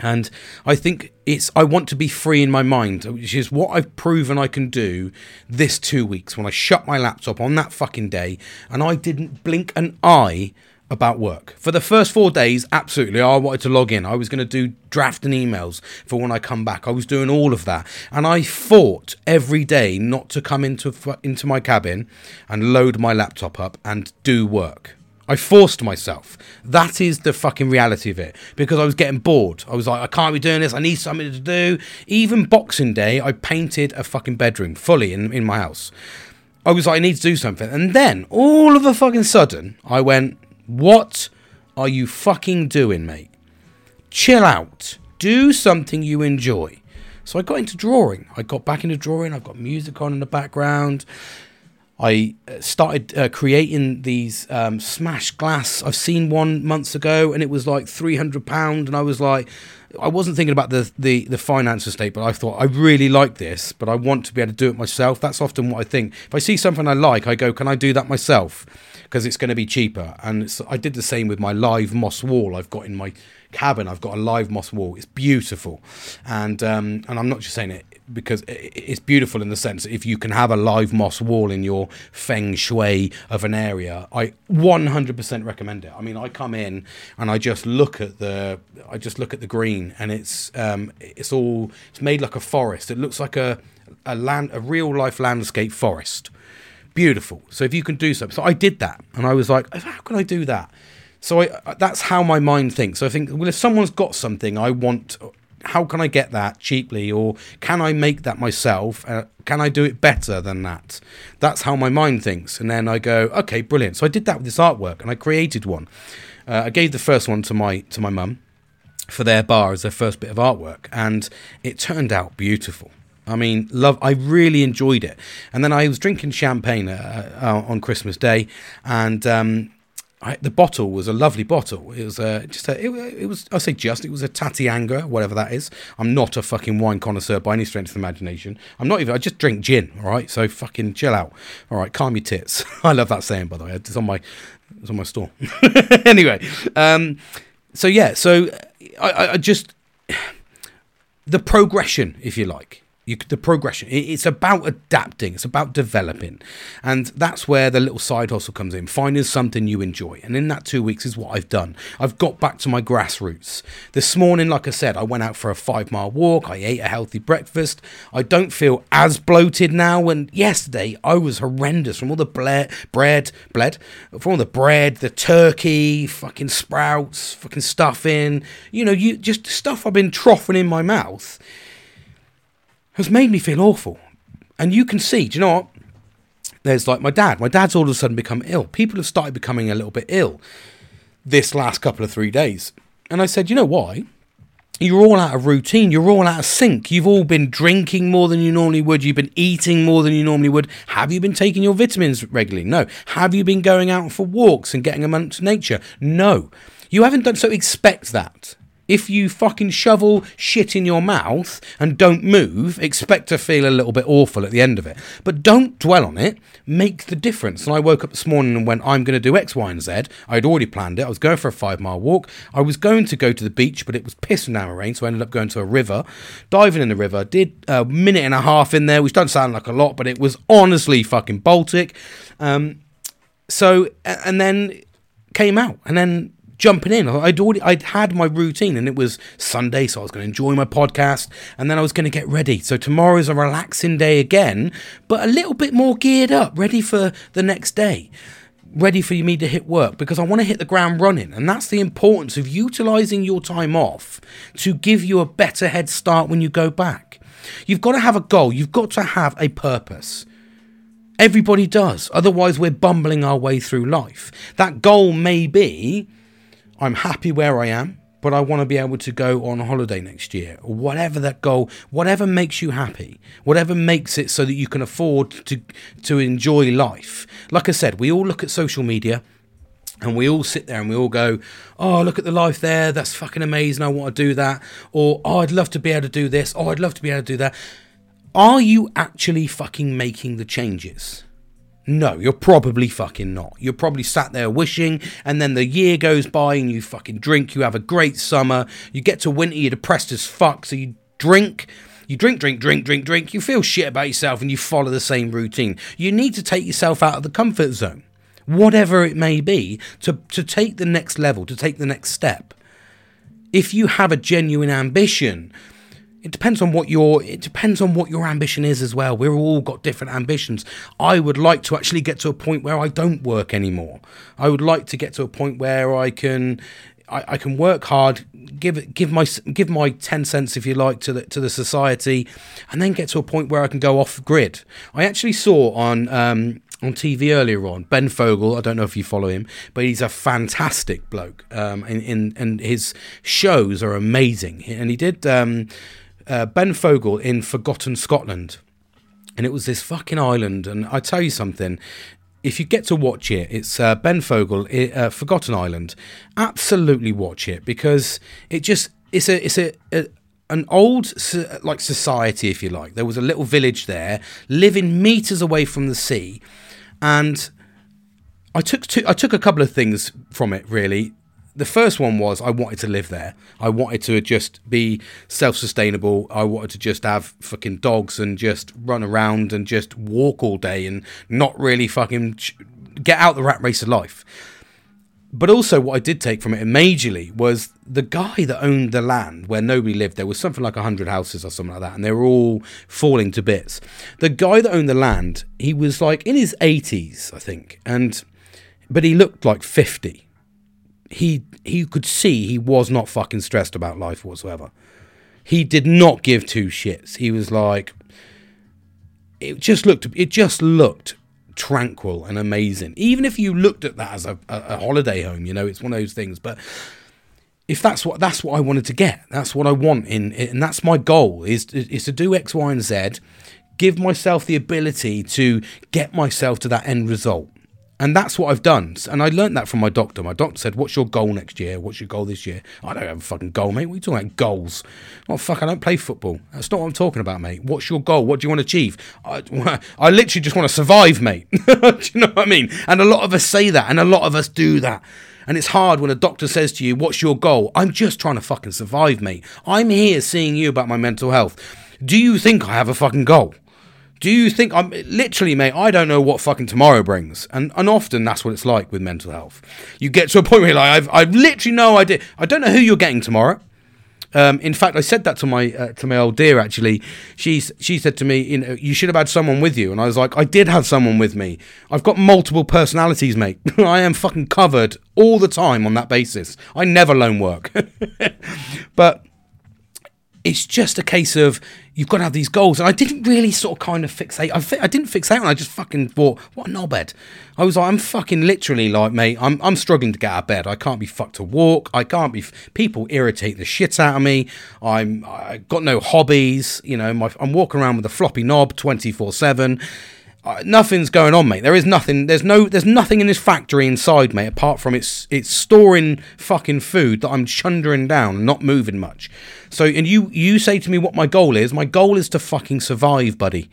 And I think it's, I want to be free in my mind, which is what I've proven I can do this two weeks when I shut my laptop on that fucking day and I didn't blink an eye about work. For the first four days, absolutely, I wanted to log in. I was going to do drafting emails for when I come back. I was doing all of that, and I fought every day not to come into into my cabin and load my laptop up and do work. I forced myself. That is the fucking reality of it because I was getting bored. I was like, I can't be doing this. I need something to do. Even Boxing Day, I painted a fucking bedroom fully in, in my house. I was like, I need to do something. And then all of a fucking sudden, I went, what are you fucking doing, mate? Chill out. Do something you enjoy. So I got into drawing. I got back into drawing. I've got music on in the background. I uh, started uh, creating these um, smash glass. I've seen one months ago, and it was like three hundred pound, and I was like, I wasn't thinking about the the the finance estate, but I thought I really like this, but I want to be able to do it myself. That's often what I think. If I see something I like, I go, can I do that myself? Because it's going to be cheaper. And I did the same with my live moss wall I've got in my cabin. I've got a live moss wall. It's beautiful, and um, and I'm not just saying it because it's beautiful in the sense that if you can have a live moss wall in your feng shui of an area, I 100% recommend it. I mean, I come in and I just look at the I just look at the green, and it's um, it's all it's made like a forest. It looks like a a land a real life landscape forest beautiful. So if you can do something, so I did that, and I was like, how can I do that? So I, that's how my mind thinks. So I think, well, if someone's got something, I want. How can I get that cheaply, or can I make that myself? Uh, can I do it better than that? That's how my mind thinks, and then I go, okay, brilliant. So I did that with this artwork, and I created one. Uh, I gave the first one to my to my mum for their bar as their first bit of artwork, and it turned out beautiful. I mean, love. I really enjoyed it. And then I was drinking champagne uh, uh, on Christmas Day, and um, I, the bottle was a lovely bottle. It was uh, just a, it, it, was I say just it was a Taittinger, whatever that is. I'm not a fucking wine connoisseur by any stretch of the imagination. I'm not even. I just drink gin. All right, so fucking chill out. All right, calm your tits. <laughs> I love that saying by the way. It's on my it's on my store. <laughs> anyway, um, so yeah, so I, I just <sighs> the progression, if you like you, the progression. It's about adapting. It's about developing, and that's where the little side hustle comes in. Finding something you enjoy, and in that two weeks is what I've done. I've got back to my grassroots. This morning, like I said, I went out for a five mile walk. I ate a healthy breakfast. I don't feel as bloated now. And yesterday, I was horrendous from all the ble- bread, bled, from all the bread, the turkey, fucking sprouts, fucking stuffing. You know, you just stuff I've been troughing in my mouth has made me feel awful. And you can see, do you know what? There's like my dad. My dad's all of a sudden become ill. People have started becoming a little bit ill this last couple of three days. And I said, you know why? You're all out of routine. You're all out of sync. You've all been drinking more than you normally would. You've been eating more than you normally would. Have you been taking your vitamins regularly? No. Have you been going out for walks and getting amongst nature? No. You haven't done so. Expect that. If you fucking shovel shit in your mouth and don't move, expect to feel a little bit awful at the end of it. But don't dwell on it. Make the difference. And I woke up this morning and went, I'm going to do X, Y, and Z. I'd already planned it. I was going for a five mile walk. I was going to go to the beach, but it was pissing down rain, so I ended up going to a river, diving in the river. Did a minute and a half in there, which doesn't sound like a lot, but it was honestly fucking Baltic. Um, so, and then came out, and then jumping in. I'd already I'd had my routine and it was Sunday, so I was going to enjoy my podcast and then I was going to get ready. So tomorrow is a relaxing day again, but a little bit more geared up, ready for the next day. Ready for me to hit work because I want to hit the ground running. And that's the importance of utilizing your time off to give you a better head start when you go back. You've got to have a goal, you've got to have a purpose. Everybody does. Otherwise, we're bumbling our way through life. That goal may be I'm happy where I am, but I want to be able to go on holiday next year, or whatever that goal, whatever makes you happy, whatever makes it so that you can afford to to enjoy life. Like I said, we all look at social media and we all sit there and we all go, Oh, look at the life there, that's fucking amazing, I want to do that. Or oh I'd love to be able to do this, oh I'd love to be able to do that. Are you actually fucking making the changes? No, you're probably fucking not. You're probably sat there wishing, and then the year goes by and you fucking drink, you have a great summer, you get to winter, you're depressed as fuck, so you drink, you drink, drink, drink, drink, drink, you feel shit about yourself and you follow the same routine. You need to take yourself out of the comfort zone, whatever it may be, to, to take the next level, to take the next step. If you have a genuine ambition, it depends on what your it depends on what your ambition is as well. We've all got different ambitions. I would like to actually get to a point where I don't work anymore. I would like to get to a point where I can I, I can work hard, give give my give my ten cents if you like to the to the society, and then get to a point where I can go off grid. I actually saw on um, on TV earlier on. Ben Fogle, I don't know if you follow him, but he's a fantastic bloke. Um, and, and, and his shows are amazing. And he did um, uh, Ben Fogle in Forgotten Scotland. And it was this fucking island. And I tell you something, if you get to watch it, it's uh, Ben Fogle, uh, Forgotten Island. Absolutely watch it because it just it's a it's a, a an old like society, if you like. There was a little village there, living meters away from the sea, and I took two, I took a couple of things from it really the first one was I wanted to live there. I wanted to just be self sustainable. I wanted to just have fucking dogs and just run around and just walk all day and not really fucking get out the rat race of life. But also, what I did take from it majorly was the guy that owned the land where nobody lived. There was something like 100 houses or something like that, and they were all falling to bits. The guy that owned the land, he was like in his 80s, I think, and but he looked like 50 he he could see he was not fucking stressed about life whatsoever. He did not give two shits. He was like it just looked it just looked tranquil and amazing. Even if you looked at that as a, a, holiday home, you know, it's one of those things. But if that's what that's what I wanted to get, that's what I want in, and that's my goal is is to do X, Y, and Z. Give myself the ability to get myself to that end result. And that's what I've done. And I learned that from my doctor. My doctor said, What's your goal next year? What's your goal this year? I don't have a fucking goal, mate. What are you talking about? Goals. Oh, fuck, I don't play football. That's not what I'm talking about, mate. What's your goal? What do you want to achieve? I, <laughs> I literally just want to survive, mate. <laughs> do you know what I mean? And a lot of us say that, and a lot of us do that. And it's hard when a doctor says to you, What's your goal? I'm just trying to fucking survive, mate. I'm here seeing you about my mental health. Do you think I have a fucking goal? Do you think I'm literally, mate? I don't know what fucking tomorrow brings, and and often that's what it's like with mental health. You get to a point where like I've I've literally no idea. I don't know who you're getting tomorrow. Um, in fact, I said that to my uh, to my old dear. Actually, she's she said to me, you know, you should have had someone with you, and I was like, I did have someone with me. I've got multiple personalities, mate. <laughs> I am fucking covered all the time on that basis. I never lone work, <laughs> but it's just a case of you've got to have these goals. And I didn't really sort of kind of fixate. I, fi- I didn't fixate on. I just fucking thought, what a knobhead. I was like, I'm fucking literally like, mate, I'm I'm struggling to get out of bed. I can't be fucked to walk. I can't be. F- people irritate the shit out of me. I'm I got no hobbies. You know, my, I'm walking around with a floppy knob 24 seven uh, nothing's going on, mate. There is nothing. There's no. There's nothing in this factory inside, mate, apart from it's it's storing fucking food that I'm chundering down, not moving much. So, and you you say to me what my goal is. My goal is to fucking survive, buddy.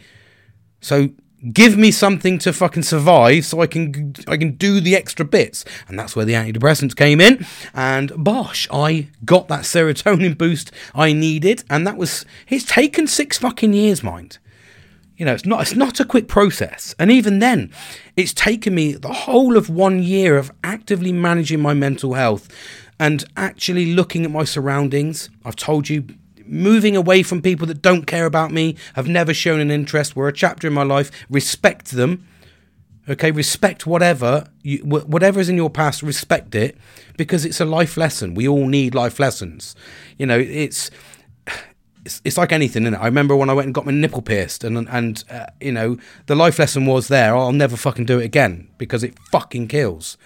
So give me something to fucking survive, so I can I can do the extra bits, and that's where the antidepressants came in. And bosh, I got that serotonin boost I needed, and that was. It's taken six fucking years, mind You know, it's not it's not a quick process. And even then, it's taken me the whole of one year of actively managing my mental health and actually looking at my surroundings. I've told you moving away from people that don't care about me, have never shown an interest, were a chapter in my life, respect them. Okay, respect whatever you, whatever is in your past. Respect it because it's a life lesson. We all need life lessons. You know, it's it's, it's like anything, isn't it? I remember when I went and got my nipple pierced, and and uh, you know the life lesson was there. I'll never fucking do it again because it fucking kills.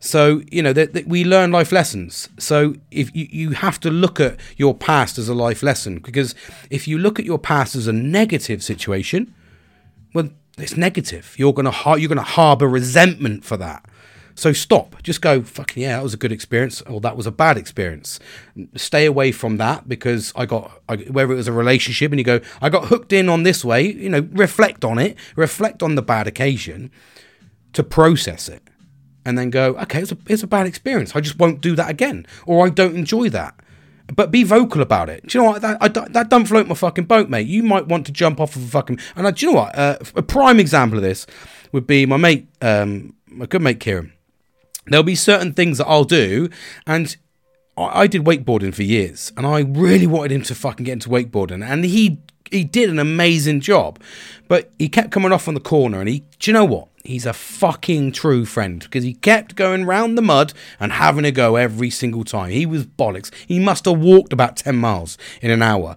So you know that we learn life lessons. So if you, you have to look at your past as a life lesson, because if you look at your past as a negative situation, well, it's negative. You're gonna har- you're gonna harbor resentment for that. So stop. Just go. Fucking yeah, that was a good experience, or that was a bad experience. Stay away from that because I got I, whether it was a relationship and you go, I got hooked in on this way. You know, reflect on it. Reflect on the bad occasion to process it, and then go, okay, it's a it's a bad experience. I just won't do that again, or I don't enjoy that but be vocal about it. Do you know what? That, I, that don't float my fucking boat, mate. You might want to jump off of a fucking. And I, do you know what? Uh, a prime example of this would be my mate, um, my good mate Kieran. There'll be certain things that I'll do, and I, I did wakeboarding for years, and I really wanted him to fucking get into wakeboarding, and he he did an amazing job, but he kept coming off on the corner, and he, do you know what? He's a fucking true friend because he kept going round the mud and having a go every single time. He was bollocks. He must have walked about 10 miles in an hour.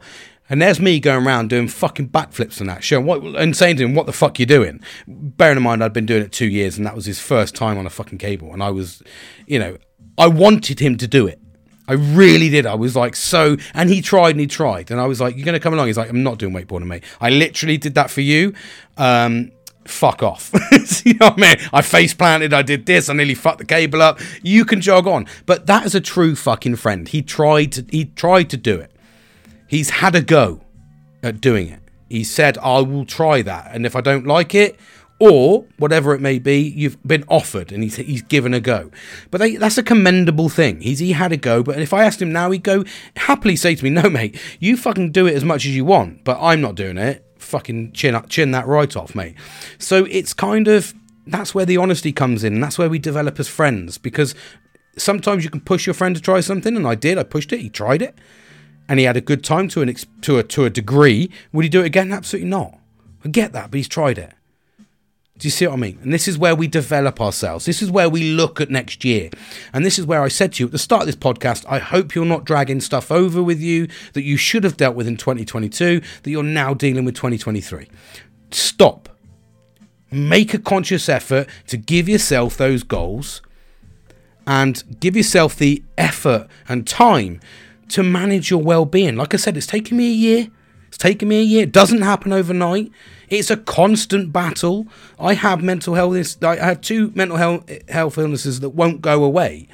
And there's me going around doing fucking backflips and that, showing what and saying to him, "What the fuck you doing?" Bearing in mind, I'd been doing it two years, and that was his first time on a fucking cable, and I was, you know, I wanted him to do it. I really did. I was like, so, and he tried and he tried, and I was like, "You're gonna come along?" He's like, "I'm not doing wakeboarding, mate. I literally did that for you." Um, fuck off. <laughs> you know what I mean? I face planted, I did this, I nearly fucked the cable up. You can jog on. But that is a true fucking friend. He tried to he tried to do it. He's had a go at doing it. He said, I will try that. And if I don't like it, or whatever it may be, you've been offered and he's, he's given a go. But they, that's a commendable thing. He's he had a go, but if I asked him now, he'd go happily say to me, "No, mate, you fucking do it as much as you want, but I'm not doing it fucking chin up, chin that right off, mate. So it's kind of that's where the honesty comes in, that's where we develop as friends because sometimes you can push your friend to try something, and I did. I pushed it. He tried it, and he had a good time to an ex- to a to a degree. Would he do it again? Absolutely not. I get that, but he's tried it. Do you see what I mean? And this is where we develop ourselves. This is where we look at next year. And this is where I said to you at the start of this podcast, I hope you're not dragging stuff over with you that you should have dealt with in 2022 that you're now dealing with 2023. Stop. Make a conscious effort to give yourself those goals and give yourself the effort and time to manage your well-being. Like I said, it's taken me a year. It's taken me a year. It doesn't happen overnight. It's a constant battle. I have mental health. I have two mental health illnesses that won't go away.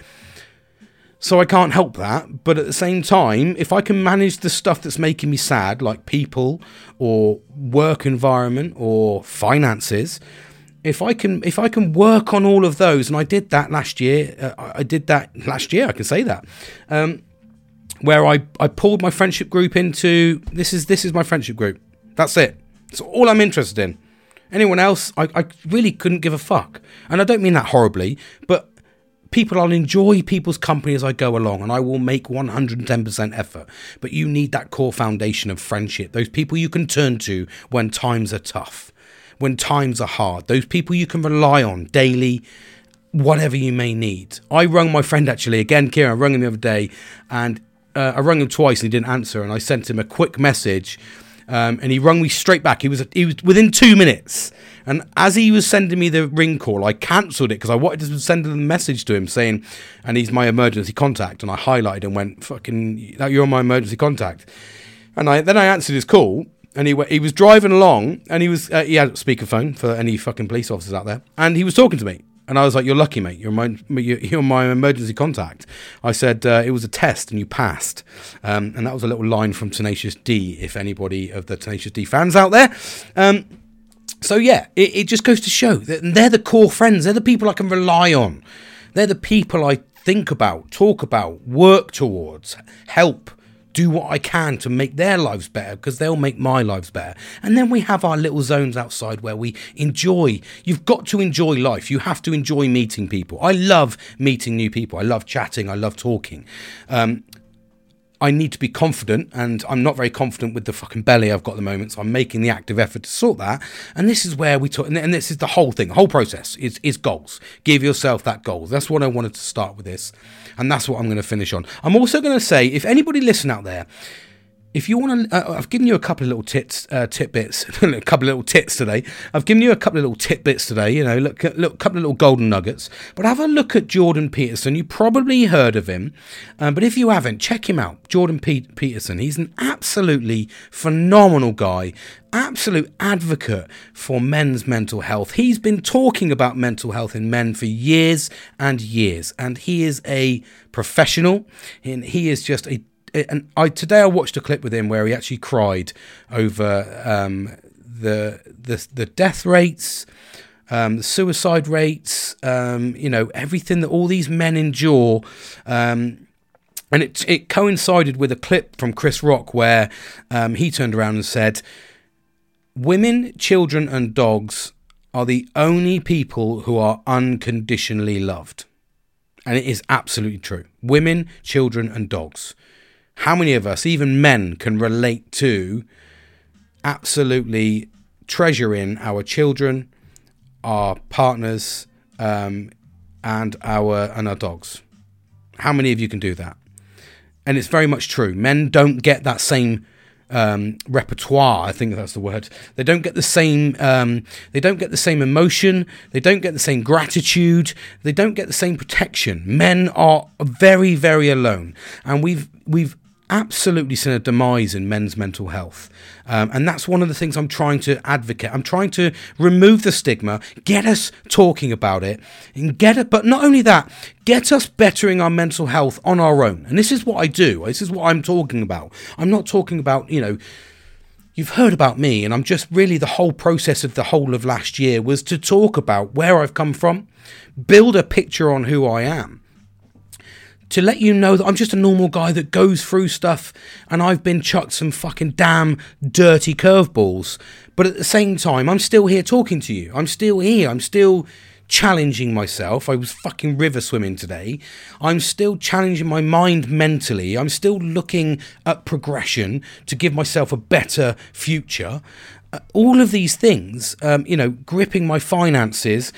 So I can't help that. But at the same time, if I can manage the stuff that's making me sad, like people or work environment or finances, if I can if I can work on all of those, and I did that last year. Uh, I did that last year. I can say that. Um, where I, I pulled my friendship group into this is this is my friendship group. That's it. It's all I'm interested in. Anyone else, I, I really couldn't give a fuck. And I don't mean that horribly, but people, I'll enjoy people's company as I go along and I will make 110% effort. But you need that core foundation of friendship, those people you can turn to when times are tough, when times are hard, those people you can rely on daily, whatever you may need. I rung my friend actually, again, Kieran, I rung him the other day and uh, I rung him twice and he didn't answer. And I sent him a quick message um, and he rung me straight back. He was he was within two minutes. And as he was sending me the ring call, I cancelled it because I wanted to send a message to him saying, "And he's my emergency contact." And I highlighted and went, "Fucking, you're my emergency contact." And I then I answered his call, and he he was driving along, and he was uh, he had a speakerphone for any fucking police officers out there, and he was talking to me. And I was like, "You're lucky, mate. You're my you're my emergency contact." I said uh, it was a test, and you passed. Um, and that was a little line from Tenacious D. If anybody of the Tenacious D fans out there. Um, so yeah, it, it just goes to show that they're the core friends. They're the people I can rely on. They're the people I think about, talk about, work towards, help, do what I can to make their lives better because they'll make my lives better. And then we have our little zones outside where we enjoy. You've got to enjoy life. You have to enjoy meeting people. I love meeting new people. I love chatting. I love talking. Um, I need to be confident, and I'm not very confident with the fucking belly I've got at the moment. So I'm making the active effort to sort that. And this is where we talk, and this is the whole thing, the whole process is is goals. Give yourself that goal. That's what I wanted to start with this, and that's what I'm going to finish on. I'm also going to say, if anybody listen out there if you want to, uh, I've given you a couple of little tits, uh, tidbits, <laughs> a couple of little tits today. I've given you a couple of little tidbits today. You know, look, look, a couple of little golden nuggets. But have a look at Jordan Peterson. You probably heard of him, um, but if you haven't, check him out. Jordan P- Peterson. He's an absolutely phenomenal guy, absolute advocate for men's mental health. He's been talking about mental health in men for years and years, and he is a professional, and he is just a and I today I watched a clip with him where he actually cried over um, the the the death rates, um, the suicide rates, um, you know everything that all these men endure. Um, and it it coincided with a clip from Chris Rock where um, he turned around and said, "Women, children, and dogs are the only people who are unconditionally loved." And it is absolutely true. Women, children, and dogs how many of us, even men, can relate to absolutely treasuring our children, our partners, um, and our and our dogs? How many of you can do that? And it's very much true. Men don't get that same um, repertoire. I think that's the word. They don't get the same. Um, they don't get the same emotion. They don't get the same gratitude. They don't get the same protection. Men are very, very alone, and we've we've absolutely seen a demise in men's mental health. Um, and that's one of the things I'm trying to advocate. I'm trying to remove the stigma, get us talking about it, and get it. But not only that, get us bettering our mental health on our own. And this is what I do. This is what I'm talking about. I'm not talking about, you know, you've heard about me, and I'm just really the whole process of the whole of last year was to talk about where I've come from, build a picture on who I am to let you know that I'm just a normal guy that goes through stuff and I've been chucked some fucking damn dirty curveballs. But at the same time, I'm still here talking to you. I'm still here. I'm still challenging myself. I was fucking river swimming today. I'm still challenging my mind mentally. I'm still looking at progression to give myself a better future. Uh, all of these things, um, you know, gripping my finances,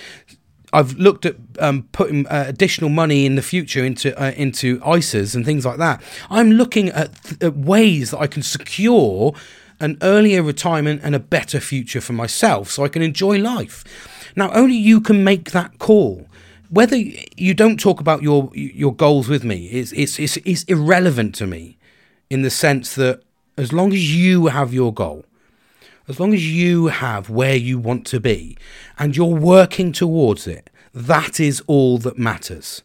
I've looked at um, putting uh, additional money in the future into uh, into ISAs and things like that. I'm looking at, th- at ways that I can secure an earlier retirement and a better future for myself, so I can enjoy life. Now, only you can make that call. Whether you don't talk about your your goals with me, it's it's it's, it's irrelevant to me, in the sense that as long as you have your goal, as long as you have where you want to be and you're working towards it, that is all that matters.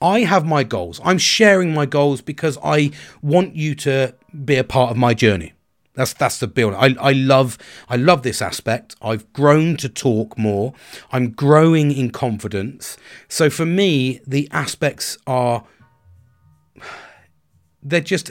I have my goals. I'm sharing my goals because I want you to be a part of my journey. That's that's the build. I, I love I love this aspect. I've grown to talk more. I'm growing in confidence. So for me, the aspects are <sighs> they're just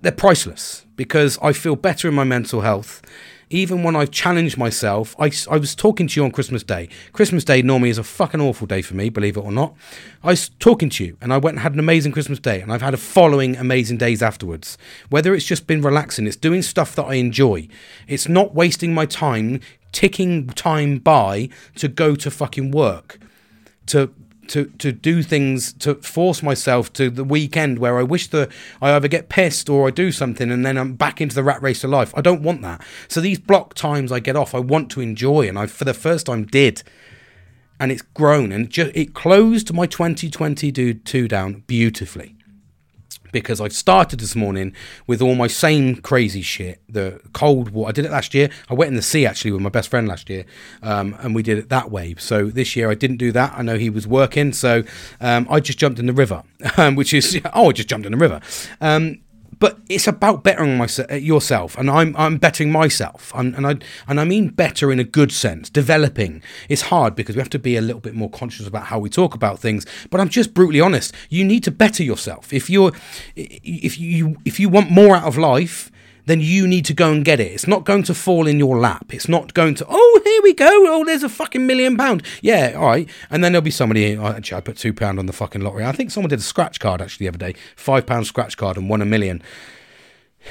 they're priceless because I feel better in my mental health. Even when I've challenged myself, I, I was talking to you on Christmas Day. Christmas Day normally is a fucking awful day for me, believe it or not. I was talking to you and I went and had an amazing Christmas Day and I've had a following amazing days afterwards. Whether it's just been relaxing, it's doing stuff that I enjoy. It's not wasting my time ticking time by to go to fucking work. To to to do things to force myself to the weekend where I wish that I either get pissed or I do something and then I'm back into the rat race of life. I don't want that. So these block times I get off, I want to enjoy, and I for the first time did. And it's grown and ju- it closed my 2022 down beautifully because I started this morning with all my same crazy shit. The cold water. I did it last year. I went in the sea actually with my best friend last year, um, and we did it that way. So this year I didn't do that. I know he was working, so um, I just jumped in the river, <laughs> which is oh, I just jumped in the river. But it's about bettering myself, uh, yourself, and I'm I'm bettering myself, and, and I and I mean better in a good sense, developing. It's hard because we have to be a little bit more conscious about how we talk about things. But I'm just brutally honest. You need to better yourself. If you're if you if you want more out of life, then you need to go and get it. It's not going to fall in your lap. It's not going to, oh, here we go. Oh, there's a fucking million pound. Yeah, all right. And then there'll be somebody, oh, actually, I put two pound on the fucking lottery. I think someone did a scratch card actually the other day, five pound scratch card and won a million.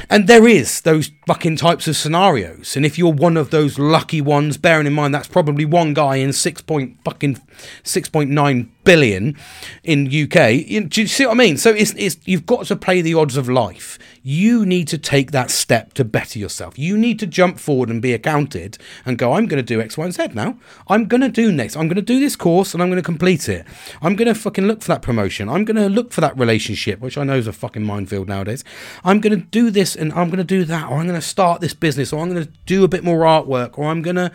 And there is those fucking types of scenarios. And if you're one of those lucky ones, bearing in mind that's probably one guy in six point fucking six point nine billion in UK. Do you see what I mean? So it's it's you've got to play the odds of life. You need to take that step to better yourself. You need to jump forward and be accounted and go, I'm going to do X, Y, and Z now. I'm going to do next. I'm going to do this course and I'm going to complete it. I'm going to fucking look for that promotion. I'm going to look for that relationship, which I know is a fucking minefield nowadays. I'm going to do this and I'm going to do that, or I'm going to start this business, or I'm going to do a bit more artwork, or I'm going to.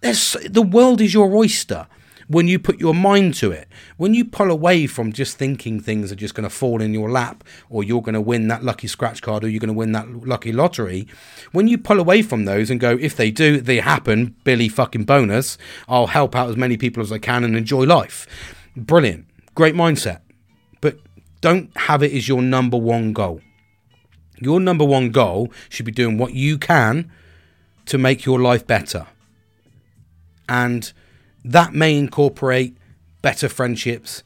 the world is your oyster when you put your mind to it. When you pull away from just thinking things are just going to fall in your lap or you're going to win that lucky scratch card or you're going to win that lucky lottery, when you pull away from those and go, if they do, they happen, Billy fucking bonus, I'll help out as many people as I can and enjoy life. Brilliant. Great mindset. But don't have it as your number one goal. Your number one goal should be doing what you can to make your life better. And that may incorporate better friendships,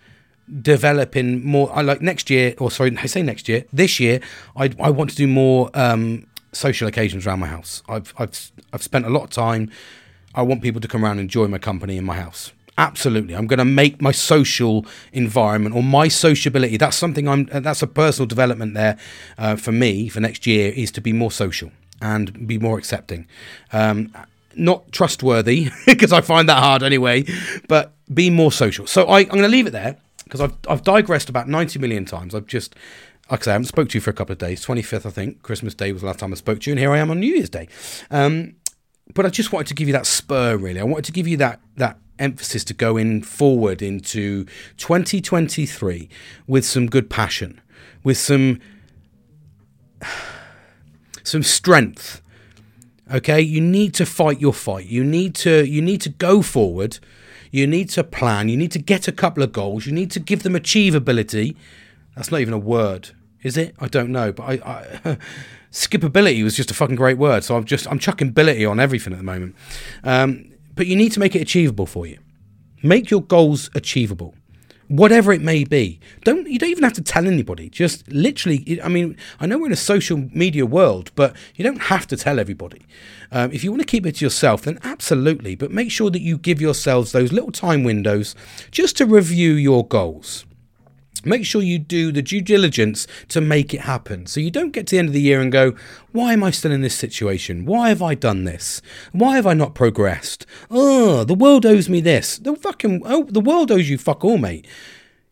developing more. I like next year, or sorry, I say next year. This year, I I want to do more um, social occasions around my house. I've I've I've spent a lot of time. I want people to come around and enjoy my company in my house. Absolutely, I'm going to make my social environment or my sociability. That's something I'm. That's a personal development there uh, for me for next year is to be more social and be more accepting. Um, not trustworthy <laughs> because I find that hard anyway, but be more social. So I, am going to leave it there because I've, I've digressed about 90 million times. I've just, like I say, I haven't spoke to you for a couple of days. 25th, I think, Christmas Day was the last time I spoke to you, and here I am on New Year's Day. Um, but I just wanted to give you that spur, really. I wanted to give you that that emphasis to go in forward into 2023 with some good passion, with some <sighs> some strength okay? You need to fight your fight. You need to you need to go forward. You need to plan. You need to get a couple of goals. You need to give them achievability. That's not even a word is it? I don't know but i, I <laughs> skipability was just a fucking great word. So i'm just i'm chucking ability on everything at the moment. Um, but you need to make it achievable for you. Make your goals achievable whatever it may be. Don't you don't even have to tell anybody. Just literally, I mean, I know we're in a social media world, but you don't have to tell everybody. Um, if you want to keep it to yourself, then absolutely. But make sure that you give yourselves those little time windows just to review your goals make sure you do the due diligence to make it happen. So you don't get to the end of the year and go, why am I still in this situation? Why have I done this? Why have I not progressed? Oh, the world owes me this. The fucking oh, the world owes you fuck all, mate.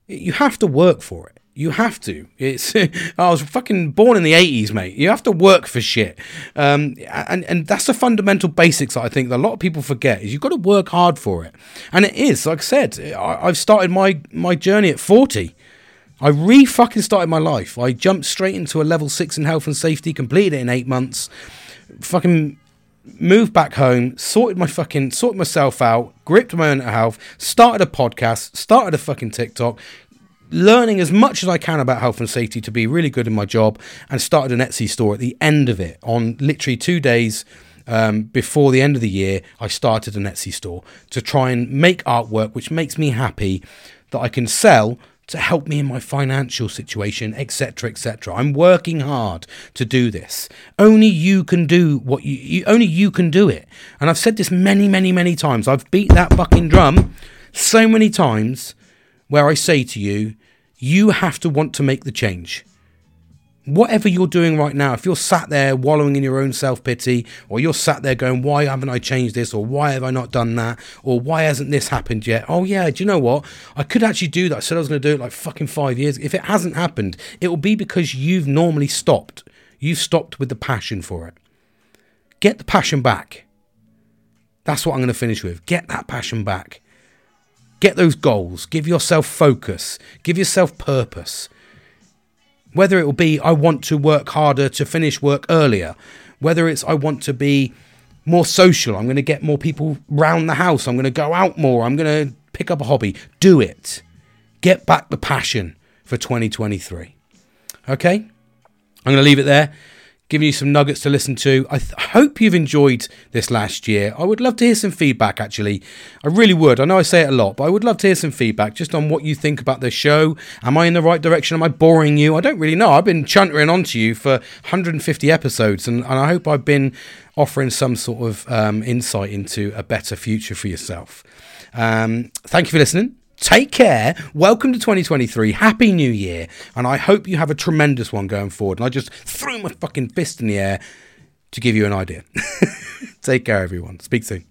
You have to work for it. You have to. It's. <laughs> I was fucking born in the eighties, mate. You have to work for shit, um, and and that's the fundamental basics that I think that a lot of people forget. Is you've got to work hard for it, and it is. Like I said, I, I've started my my journey at forty. I re fucking started my life. I jumped straight into a level six in health and safety, completed it in eight months, fucking moved back home, sorted my fucking sorted myself out, gripped my own health, started a podcast, started a fucking TikTok, learning as much as I can about health and safety to be really good in my job, and started an Etsy store at the end of it on literally two days. Um, before the end of the year, I started an Etsy store to try and make artwork which makes me happy that I can sell to help me in my financial situation, etc., etc. I'm working hard to do this. Only you can do what you, you, only you can do it. And I've said this many, many, many times. I've beat that fucking drum so many times where I say to you, you have to want to make the change whatever you're doing right now, if you're sat there wallowing in your own self pity, or you're sat there going, Why haven't I changed this? Or why have I not done that? Or why hasn't this happened yet? Oh, yeah, do you know what? I could actually do that. I said I was going to do it like fucking five years. If it hasn't happened, it will be because you've normally stopped. You've stopped with the passion for it. Get the passion back. That's what I'm going to finish with. Get that passion back. Get those goals. Give yourself focus. Give yourself purpose Whether it will be I want to work harder to finish work earlier, whether it's I want to be more social, I'm going to get more people round the house, I'm going to go out more, I'm going to pick up a hobby. Do it. Get back the passion for 2023. Okay? I'm going to leave it there giving you some nuggets to listen to. I th- hope you've enjoyed this last year. I would love to hear some feedback, actually. I really would. I know I say it a lot, but I would love to hear some feedback just on what you think about the show. Am I in the right direction? Am I boring you? I don't really know. I've been chuntering onto you for 150 episodes, and, and I hope I've been offering some sort of um, insight into a better future for yourself. Um, thank you for listening. Take care. Welcome to 2023. Happy New Year. And I hope you have a tremendous one going forward. And I just threw my fucking fist in the air to give you an idea. <laughs> Take care, everyone. Speak soon.